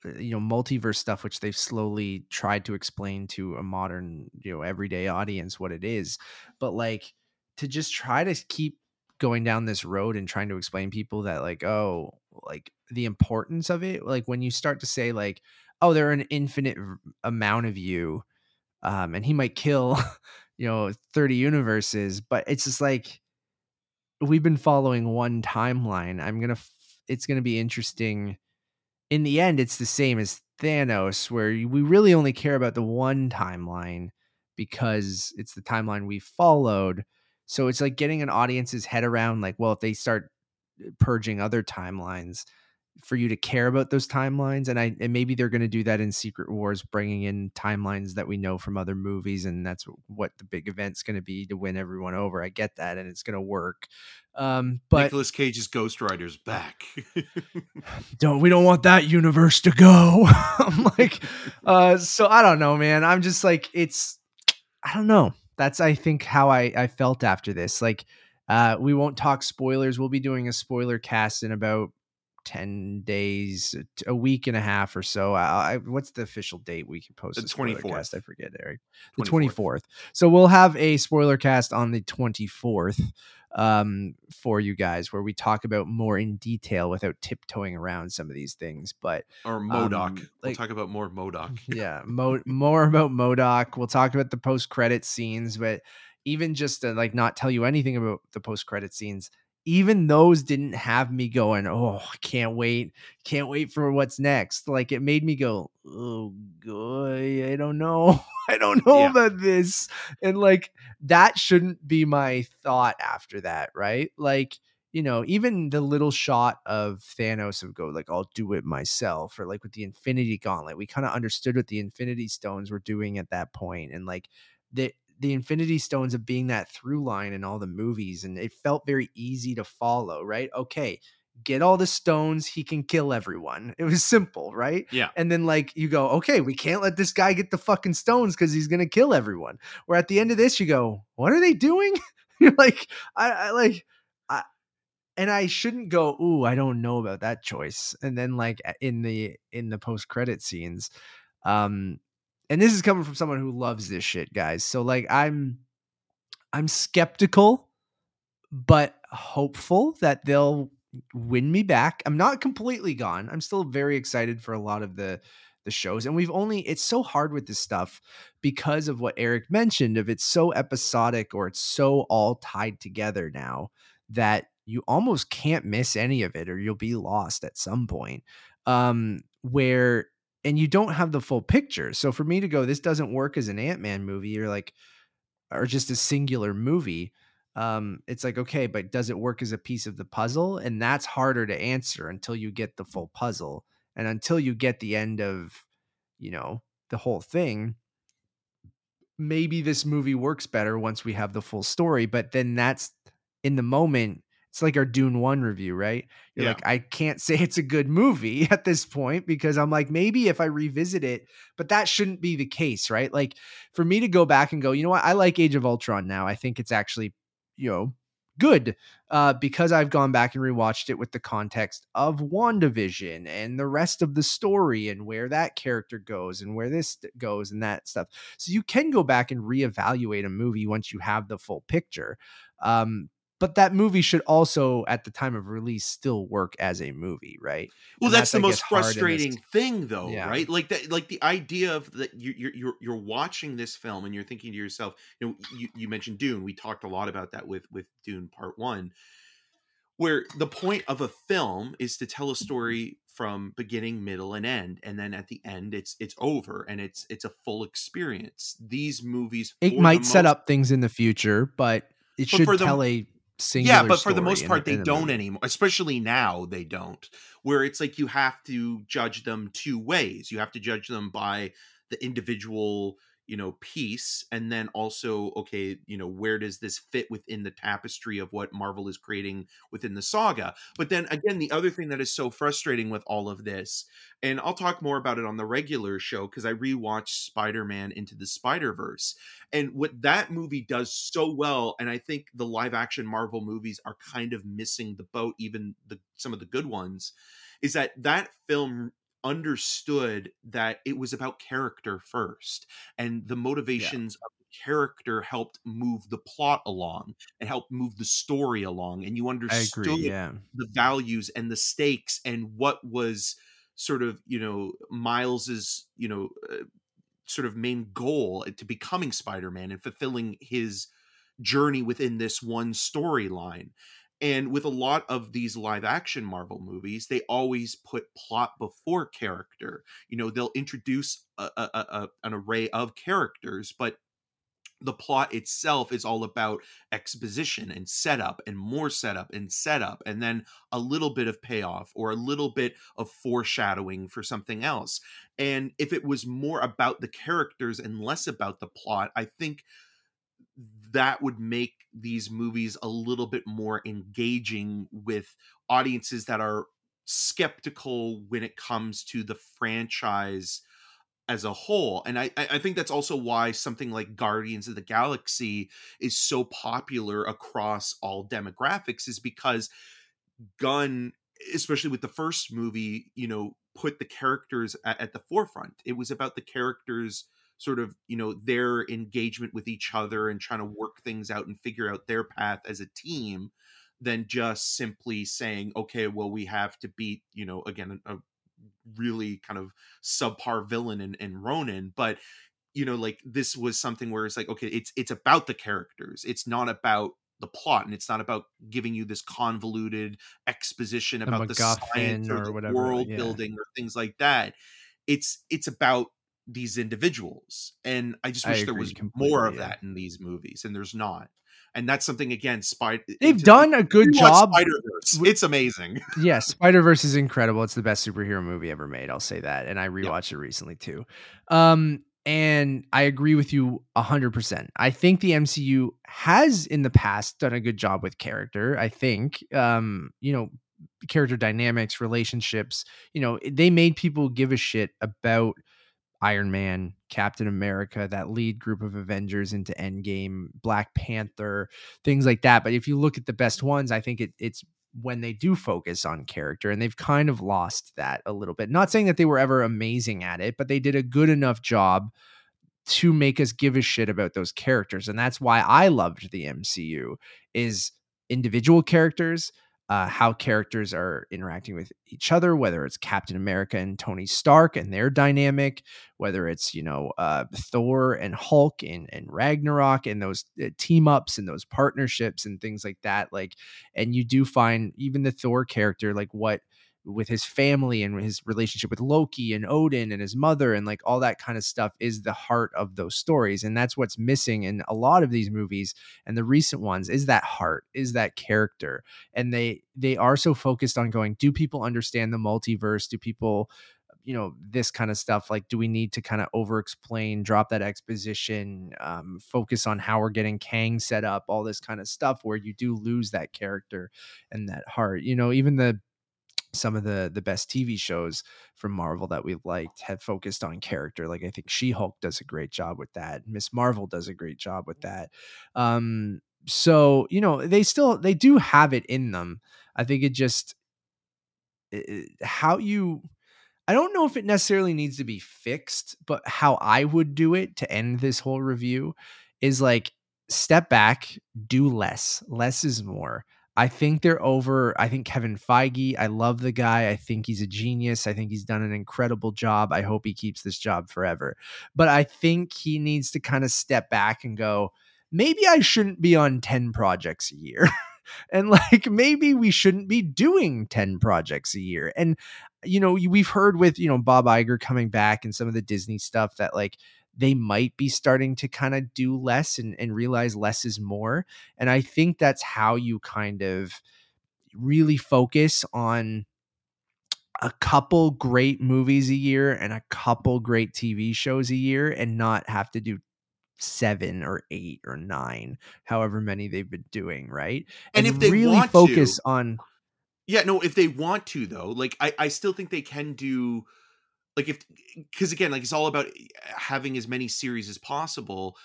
uh, you know multiverse stuff which they've slowly tried to explain to a modern you know everyday audience what it is but like to just try to keep going down this road and trying to explain people that like oh like the importance of it like when you start to say like oh there are an infinite amount of you um and he might kill *laughs* you know 30 universes but it's just like we've been following one timeline i'm gonna f- it's gonna be interesting. In the end it's the same as thanos where we really only care about the one timeline because it's the timeline we followed. So it's like getting an audience's head around like well if they start uh, purging other timelines for you to care about those timelines and i and maybe they're going to do that in secret wars bringing in timelines that we know from other movies and that's what the big event's going to be to win everyone over. I get that and it's going to work. Um but Nicolas Cage's Ghost Rider's back. *laughs* don't we don't want that universe to go. *laughs* I'm like uh so i don't know man. I'm just like it's i don't know. That's i think how i i felt after this. Like uh we won't talk spoilers. We'll be doing a spoiler cast in about 10 days a week and a half or so I, I, what's the official date we can post The 24th. cast i forget eric the 24th. 24th. So we'll have a spoiler cast on the 24th um, for you guys where we talk about more in detail without tiptoeing around some of these things. But or MODOK. Um, we'll talk about more MODOK. *laughs* yeah, mo- more about MODOK. We'll talk about the post credit scenes, but even just to like not tell you anything about the post credit scenes, even those didn't have me going, oh, I can't wait, can't wait for what's next. Like it made me go, oh, boy, I don't know, *laughs* I don't know Yeah. about this, and like that shouldn't be my thought after that, right? Like you know, even the little shot of Thanos of go like, I'll do it myself, or like with the Infinity Gauntlet, we kind of understood what the Infinity Stones were doing at that point, and like the the Infinity Stones of being that through line in all the movies, and it felt very easy to follow, right? Okay, get all the stones, he can kill everyone. It was simple, right? Yeah. And then like you go, okay, we can't let this guy get the fucking stones because he's gonna kill everyone. Where at the end of this, you go, what are they doing? *laughs* You're like, I, I like, I, and I shouldn't go, ooh, I don't know about that choice. And then like in the in the post credit scenes, um, and this is coming from someone who loves this shit, guys. So like I'm, I'm skeptical, but hopeful that they'll win me back. I'm not completely gone. I'm still very excited for a lot of the the shows and we've only it's so hard with this stuff because of what Eric mentioned of it's so episodic or it's so all tied together now that you almost can't miss any of it or you'll be lost at some point. Um where and you don't have the full picture. So for me to go this doesn't work as an Ant-Man movie or like or just a singular movie um it's like okay but does it work as a piece of the puzzle and that's harder to answer until you get the full puzzle and until you get the end of you know the whole thing maybe this movie works better once we have the full story but then that's in the moment it's like our dune 1 review right you're Yeah. like i can't say it's a good movie *laughs* at this point because i'm like maybe if i revisit it but that shouldn't be the case right like for me to go back and go you know what i like age of ultron now i think it's actually you know good uh, because I've gone back and rewatched it with the context of WandaVision and the rest of the story and where that character goes and where this goes and that stuff. So you can go back and reevaluate a movie once you have the full picture. Um, but that movie should also at the time of release still work as a movie right? Well And that's, the I most in this- frustrating thing though Yeah. right? Like that like the idea of that you, you're you're you're watching this film and you're thinking to yourself you know you, you mentioned dune. We talked a lot about that with with dune part one where the point of a film is to tell a story from beginning middle and end and then at the end it's it's over and it's it's a full experience. These movies it might set most- up things in the future but it But should for the- tell a yeah but for the most part in they the don't movie. anymore especially now they don't where it's like you have to judge them two ways you have to judge them by the individual you know piece and then also okay you know where does this fit within the tapestry of what marvel is creating within the saga? But then again the other thing that is so frustrating with all of this and i'll talk more about it on the regular show because i rewatched spider-man into the spider-verse and what that movie does so well and i think the live action marvel movies are kind of missing the boat even the some of the good ones is that that film understood that it was about character first and the motivations of the character helped move the plot along and helped move the story along and you understood agree yeah. the values and the stakes and what was sort of you know miles's you know uh, sort of main goal to becoming spider-man and fulfilling his journey within this one storyline and with a lot of these live action marvel movies they always put plot before character. You know they'll introduce a, a, a, an array of characters but the plot itself is all about exposition and setup and more setup and setup and then a little bit of payoff or a little bit of foreshadowing for something else. And if it was more about the characters and less about the plot i think that would make these movies a little bit more engaging with audiences that are skeptical when it comes to the franchise as a whole. And I, I think that's also why something like guardians of the galaxy is so popular across all demographics is because gunn especially with the first movie you know put the characters at, at the forefront. It was about the characters sort of you know their engagement with each other and trying to work things out and figure out their path as a team than just simply saying okay well we have to beat you know again a really kind of subpar villain in, in ronan but you know like this was something where it's like okay it's it's about the characters it's not about the plot and it's not about giving you this convoluted exposition The about the science or, or the whatever, world yeah. building or things like that it's it's about these individuals and i just I wish there was more of yeah. that in these movies and there's not and that's something again spider they've done a good job spider-verse it's amazing *laughs* yeah, Spider Verse is incredible. It's the best superhero movie ever made. I'll say that, and I Yeah. rewatched it recently too. Um, and I agree with you hundred percent. I think the MCU has in the past done a good job with character. I think, um, you know, character dynamics, relationships. You know, they made people give a shit about Iron Man, Captain America, that lead group of Avengers into Endgame, Black Panther, things like that. But if you look at the best ones, I think it, it's when they do focus on character, and they've kind of lost that a little bit. Not saying that they were ever amazing at it, but they did a good enough job to make us give a shit about those characters, and that's why I loved the MCU is individual characters uh, how characters are interacting with each other, whether it's Captain America and Tony Stark and their dynamic, whether it's you know uh, Thor and Hulk and and Ragnarok and those uh, team ups and those partnerships and things like that. Like, and you do find even the Thor character, like what with his family and his relationship with Loki and Odin and his mother and like all that kind of stuff is the heart of those stories and that's what's missing in a lot of these movies and the recent ones is that heart is that character and they they are so focused on going do people understand the multiverse? Do people you know this kind of stuff? Like do we need to kind of over explain drop that exposition um, focus on how we're getting kang set up all this kind of stuff where you do lose that character and that heart you know even the some of the the best tv shows from marvel that we've liked have focused on character like i think she-hulk does a great job with that miss marvel does a great job with mm. that um so you know they still they do have it in them i think it just i- i- how you I don't know if it necessarily needs to be fixed, but how I would do it to end this whole review is like step back, do less. Less is more. I think they're over. I think Kevin Feige, I love the guy. I think he's a genius. I think he's done an incredible job. I hope he keeps this job forever. But I think he needs to kind of step back and go, maybe I shouldn't be on 10 projects a year. *laughs* and like maybe we shouldn't be doing 10 projects a year. And you know, we've heard with, you know, Bob Iger coming back and some of the Disney stuff that like they might be starting to kind of do less and, and realize less is more. And I think that's how you kind of really focus on a couple great movies a year and a couple great TV shows a year and not have to do seven or eight or nine, however many they've been doing, right? And, and if they really focus to, on Yeah, no, if they want to though, like I, I still think they can do like if because again like it's all about eh, having as many series as possible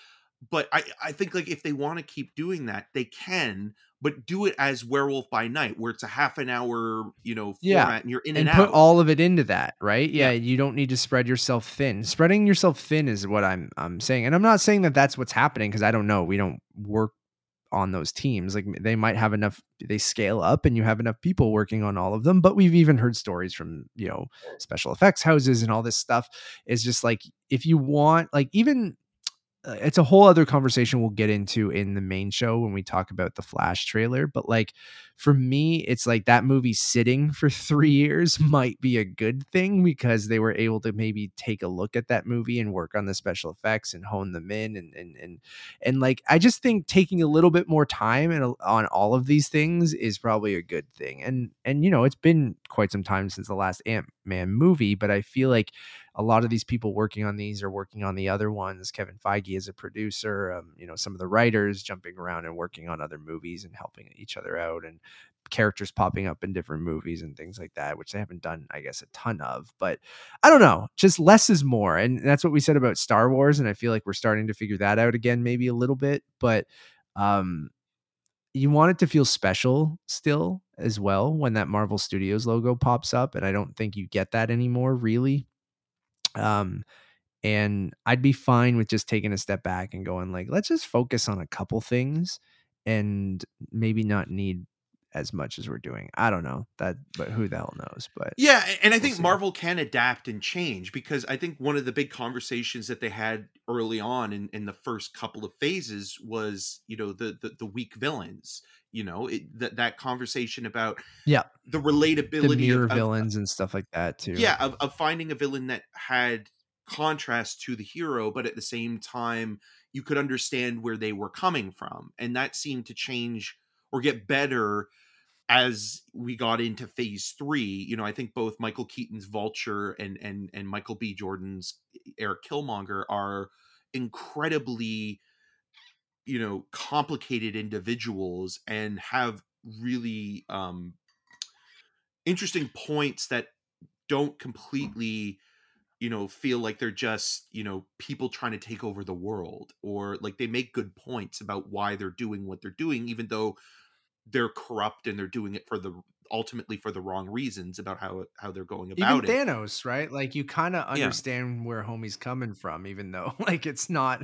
but i i think like if they want to keep doing that they can but do it as werewolf by night where it's a half an hour you know format yeah. and you're in and, and put all of it into that right? Yeah, yeah, you don't need to spread yourself thin. Spreading yourself thin is what i'm i'm saying and i'm not saying that that's what's happening because i don't know we don't work on those teams. Like they might have enough, they scale up and you have enough people working on all of them. But we've even heard stories from, you know, special effects houses and all this stuff. Is just like if you want, like even Uh, it's a whole other conversation we'll get into in the main show when we talk about the Flash trailer. But like for me, it's like that movie sitting for *laughs* three years might be a good thing because they were able to maybe take a look at that movie and work on the special effects and hone them in and and and and like I just think taking a little bit more time and uh, on all of these things is probably a good thing. And and you know it's been quite some time since the last Ant Man movie, but I feel like a lot of these people working on these are working on the other ones. Kevin Feige is a producer. Um, you know, some of the writers jumping around and working on other movies and helping each other out, and characters popping up in different movies and things like that, which they haven't done, I guess, a ton of. But I don't know, just less is more, and that's what we said about Star Wars, and I feel like we're starting to figure that out again, maybe a little bit, but. Um, you want it to feel special still as well when that Marvel Studios logo pops up. And I don't think you get that anymore, really. Um, and I'd be fine with just taking a step back and going like, let's just focus on a couple things and maybe not need as much as we're doing. I don't know that, but who the hell knows? But yeah, and I we'll think see. Marvel can adapt and change because I think one of the big conversations that they had early on in, in the first couple of phases was, you know, the the, the weak villains. You know, it, that that conversation about yeah the relatability the mirror of, uh, villains and stuff like that too. Yeah, of, of finding a villain that had contrast to the hero, but at the same time you could understand where they were coming from, and that seemed to change or get better as we got into phase three, you know, I think both Michael Keaton's Vulture and and and Michael B. Jordan's Eric Killmonger are incredibly, you know, complicated individuals and have really um interesting points that don't completely you know feel like they're just you know people trying to take over the world or like they make good points about why they're doing what they're doing even though they're corrupt and they're doing it for the ultimately for the wrong reasons about how how they're going about even it. Thanos, right? Like you kind of understand yeah. where homie's coming from, even though *laughs* like it's not.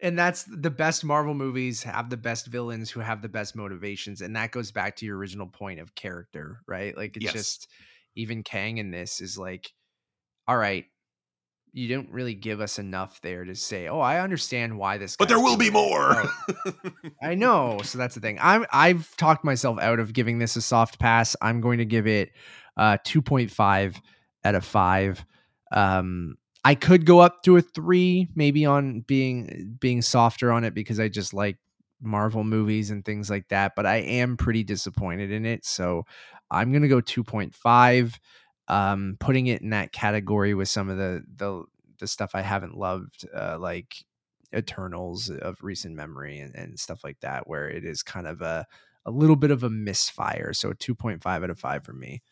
And that's the best Marvel movies have the best villains who have the best motivations, and that goes back to your original point of character, right? Like it's yes. just even Kang in this is like, all right, you don't really give us enough there to say, "Oh, I understand why this." But there will be more. *laughs* I know, so that's the thing. I'm I've talked myself out of giving this a soft pass. I'm going to give it uh 2.5 out of 5. Um I could go up to a 3 maybe on being being softer on it because I just like Marvel movies and things like that, but I am pretty disappointed in it. So I'm going to go 2.5 um, putting it in that category with some of the the the stuff I haven't loved, uh, like Eternals of recent memory and, and stuff like that, where it is kind of a a little bit of a misfire. So a two point five out of five for me.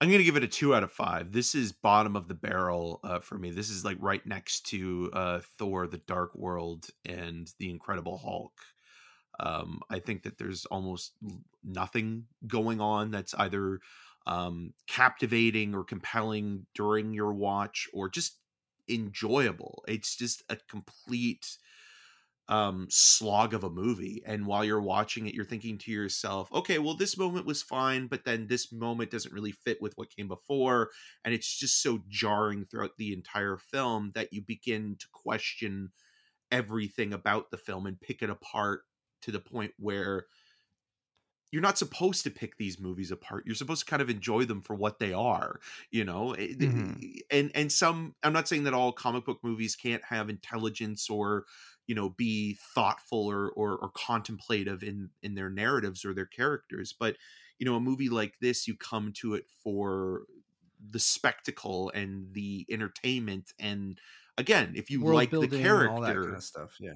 I'm gonna give it a two out of five. This is bottom of the barrel uh, for me. This is like right next to uh, Thor: The Dark World and The Incredible Hulk. Um, I think that there's almost nothing going on that's either um, captivating or compelling during your watch or just enjoyable. It's just a complete um slog of a movie and while you're watching it you're thinking to yourself okay well this moment was fine but then this moment doesn't really fit with what came before and it's just so jarring throughout the entire film that you begin to question everything about the film and pick it apart to the point where you're not supposed to pick these movies apart you're supposed to kind of enjoy them for what they are you know mm-hmm. and and some i'm not saying that all comic book movies can't have intelligence or you know be thoughtful or, or or contemplative in in their narratives or their characters but you know a movie like this you come to it for the spectacle and the entertainment and again if you World like the character all that kind of stuff yeah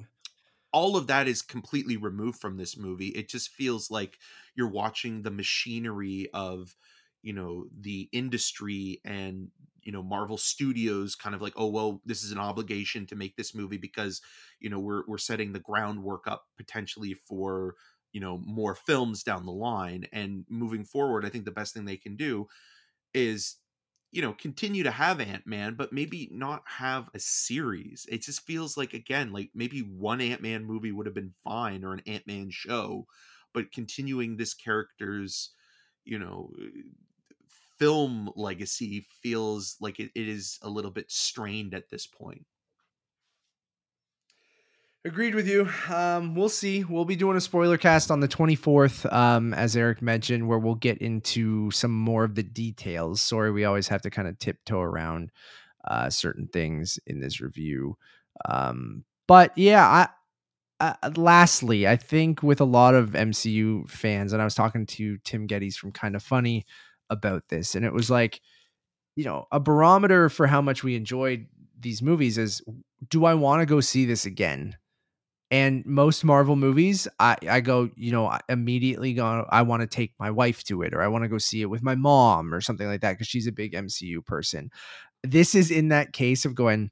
all of that is completely removed from this movie it just feels like you're watching the machinery of you know the industry and you know Marvel Studios kind of like oh well this is an obligation to make this movie because you know we're we're setting the groundwork up potentially for you know more films down the line. And moving forward I think the best thing they can do is you know continue to have ant-man but maybe not have a series. It just feels like again like maybe one ant-man movie would have been fine or an ant-man show but continuing this character's you know film legacy feels like it, it is a little bit strained at this point Agreed with you. Um, we'll see. We'll be doing a spoiler cast on the 24th, um, as Eric mentioned, where we'll get into some more of the details. Sorry, we always have to kind of tiptoe around uh, certain things in this review. Um, but yeah, I, uh, lastly, I think with a lot of MCU fans, and I was talking to Tim Gettys from Kind of Funny about this, and it was like, you know, a barometer for how much we enjoyed these movies is do I want to go see this again? And most Marvel movies, I, I go, you know, I immediately go, I want to take my wife to it, or I want to go see it with my mom, or something like that, because she's a big MCU person. This is in that case of going,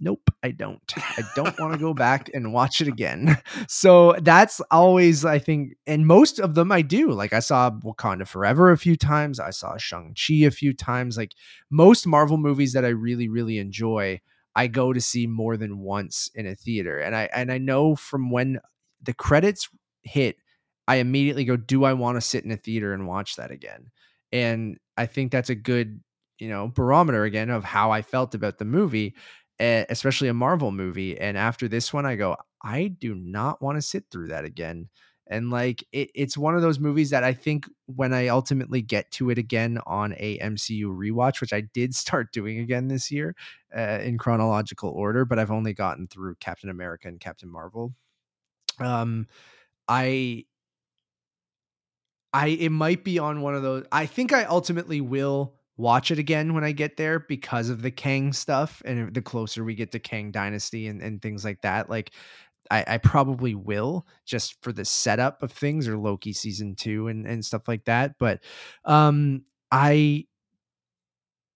nope, I don't. I don't want to go *laughs* back and watch it again. So that's always, I think, and most of them I do. Like I saw Wakanda Forever a few times, I saw Shang-Chi a few times. Like most Marvel movies that I really, really enjoy. I go to see more than once in a theater. And I and I know from when the credits hit, I immediately go, do I want to sit in a theater and watch that again? And I think that's a good, you know, barometer again of how I felt about the movie, eh, especially a Marvel movie. And after this one, I go, I do not want to sit through that again. And like it, it's one of those movies that I think when I ultimately get to it again on a MCU rewatch, which I did *laughs* start doing again this year uh, in chronological order, but I've only gotten through Captain America and Captain Marvel. Um, I I it might be on one of those. I think I ultimately will watch it again when I get there because of the Kang stuff and the closer we get to Kang Dynasty and, and things like that. Like I, I, probably will just for the setup of things or Loki season two and, and stuff like that. But um I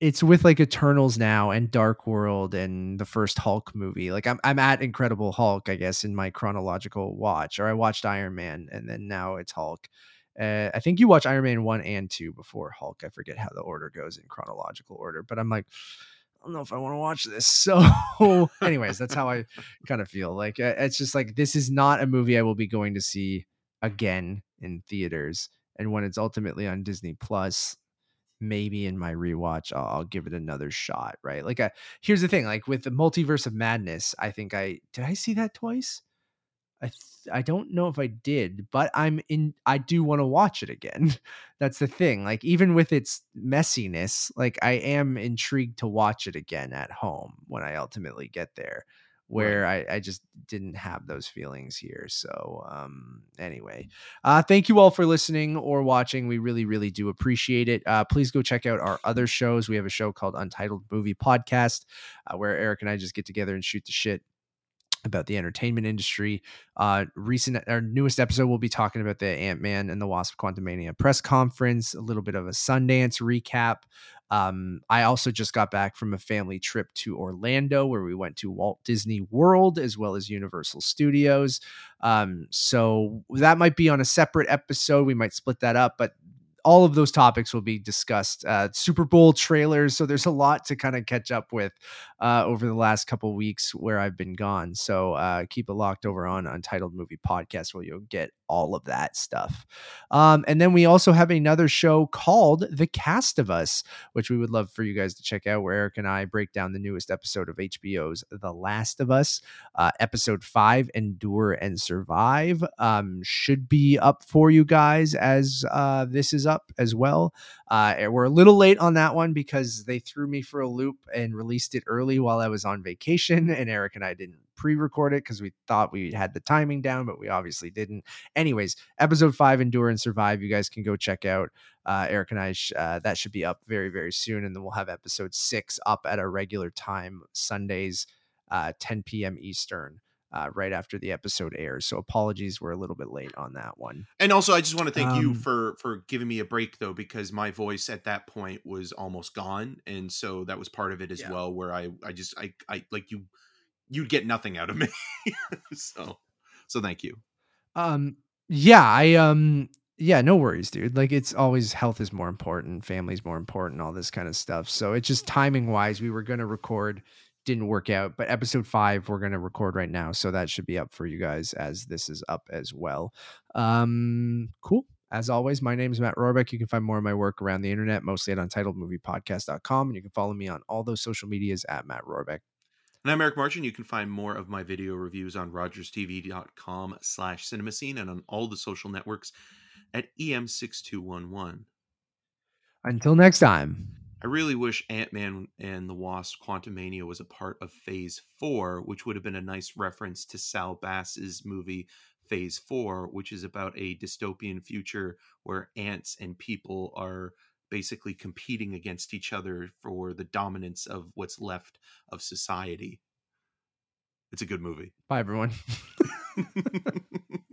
it's with like Eternals now and Dark World and the first Hulk movie. Like I'm I'm at Incredible Hulk, I guess, in my chronological watch. Or I watched Iron Man and then now it's Hulk. Uh, I think you watch Iron Man one and two before Hulk. I forget how the order goes in chronological order, but I'm like, don't know if I want to watch this. So, *laughs* *laughs* anyways, that's how I kind of feel. Like uh, it's just like this is not a movie I will be going to see again in theaters. And when it's ultimately on Disney Plus, maybe in my rewatch I'll, I'll give it another shot. Right? Like, I, here's the thing: like with the Multiverse of Madness, I think I did I see that twice. I th- I don't know if I did, but I'm in. I do want to watch it again. *laughs* That's the thing. Like even with its messiness, like I am intrigued to watch it again at home when I ultimately get there. Where right. I, I just didn't have those feelings here. So um anyway, uh thank you all for listening or watching. We really, really do appreciate it. Uh please go check out our other shows. We have a show called Untitled Movie Podcast, uh, where Eric and I just get together and shoot the shit about the entertainment industry. Uh, recent, our newest episode, we'll be talking about the Ant Man and the Wasp Quantumania press conference, a little bit of a Sundance recap. Um, I also just got back from a family trip to Orlando where we went to Walt Disney World as well as Universal Studios. Um, so that might be on a separate episode. We might split that up, but all of those topics will be discussed. Uh, Super Bowl trailers, so there's a lot to kind of catch up with uh, over the last couple weeks where I've been gone. So uh, keep it locked over on Untitled Movie Podcast, where you'll get all of that stuff. Um, and then we also have another show called The Cast of Us, which we would love for you guys to check out, where Eric and I break down the newest episode of HBO's The Last of Us. Uh, episode five, Endure and Survive, um, should be up for you guys as uh, this is up as well. Uh, we're a little late on that one because they threw me for a loop and released it early while I was on vacation, and Eric and I didn't pre-record it because we thought we had the timing down, but we obviously didn't. Anyways, episode five, Endure and Survive, you guys can go check out. Uh, Eric and I, sh- uh, that should be up very, very soon, and then we'll have episode six up at a regular time, Sundays, uh, 10 p.m. Eastern. Uh, right after the episode airs. So apologies, we're a little bit late on that one. And also, I just want to thank you Um, for for giving me a break though, because my voice at that point was almost gone, and so that was part of it as Yeah. well. Where I I just I I like you you'd get nothing out of me. *laughs* so so thank you. Um, yeah, I um, yeah, no worries, dude. Like it's always health is more important, family's more important, all this kind of stuff. So it's just timing wise, we were gonna record, didn't work out, but episode five we're gonna record right now, so that should be up for you guys as this is up as well. Um, cool. As always, my name is Matt Rohrbeck. You can find more of my work around the internet, mostly at untitledmoviepodcast.com. And you can follow me on all those social medias at Matt Rohrbeck. And I'm Eric Martin. You can find more of my video reviews on rogerstv.com slash cinemascene and on all the social networks at E EM6211. Until next time. I really wish Ant Man and the Wasp Quantumania was a part of Phase 4, which would have been a nice reference to Saul Bass's movie Phase 4, which is about a dystopian future where ants and people are basically competing against each other for the dominance of what's left of society. It's a good movie. Bye everyone. *laughs*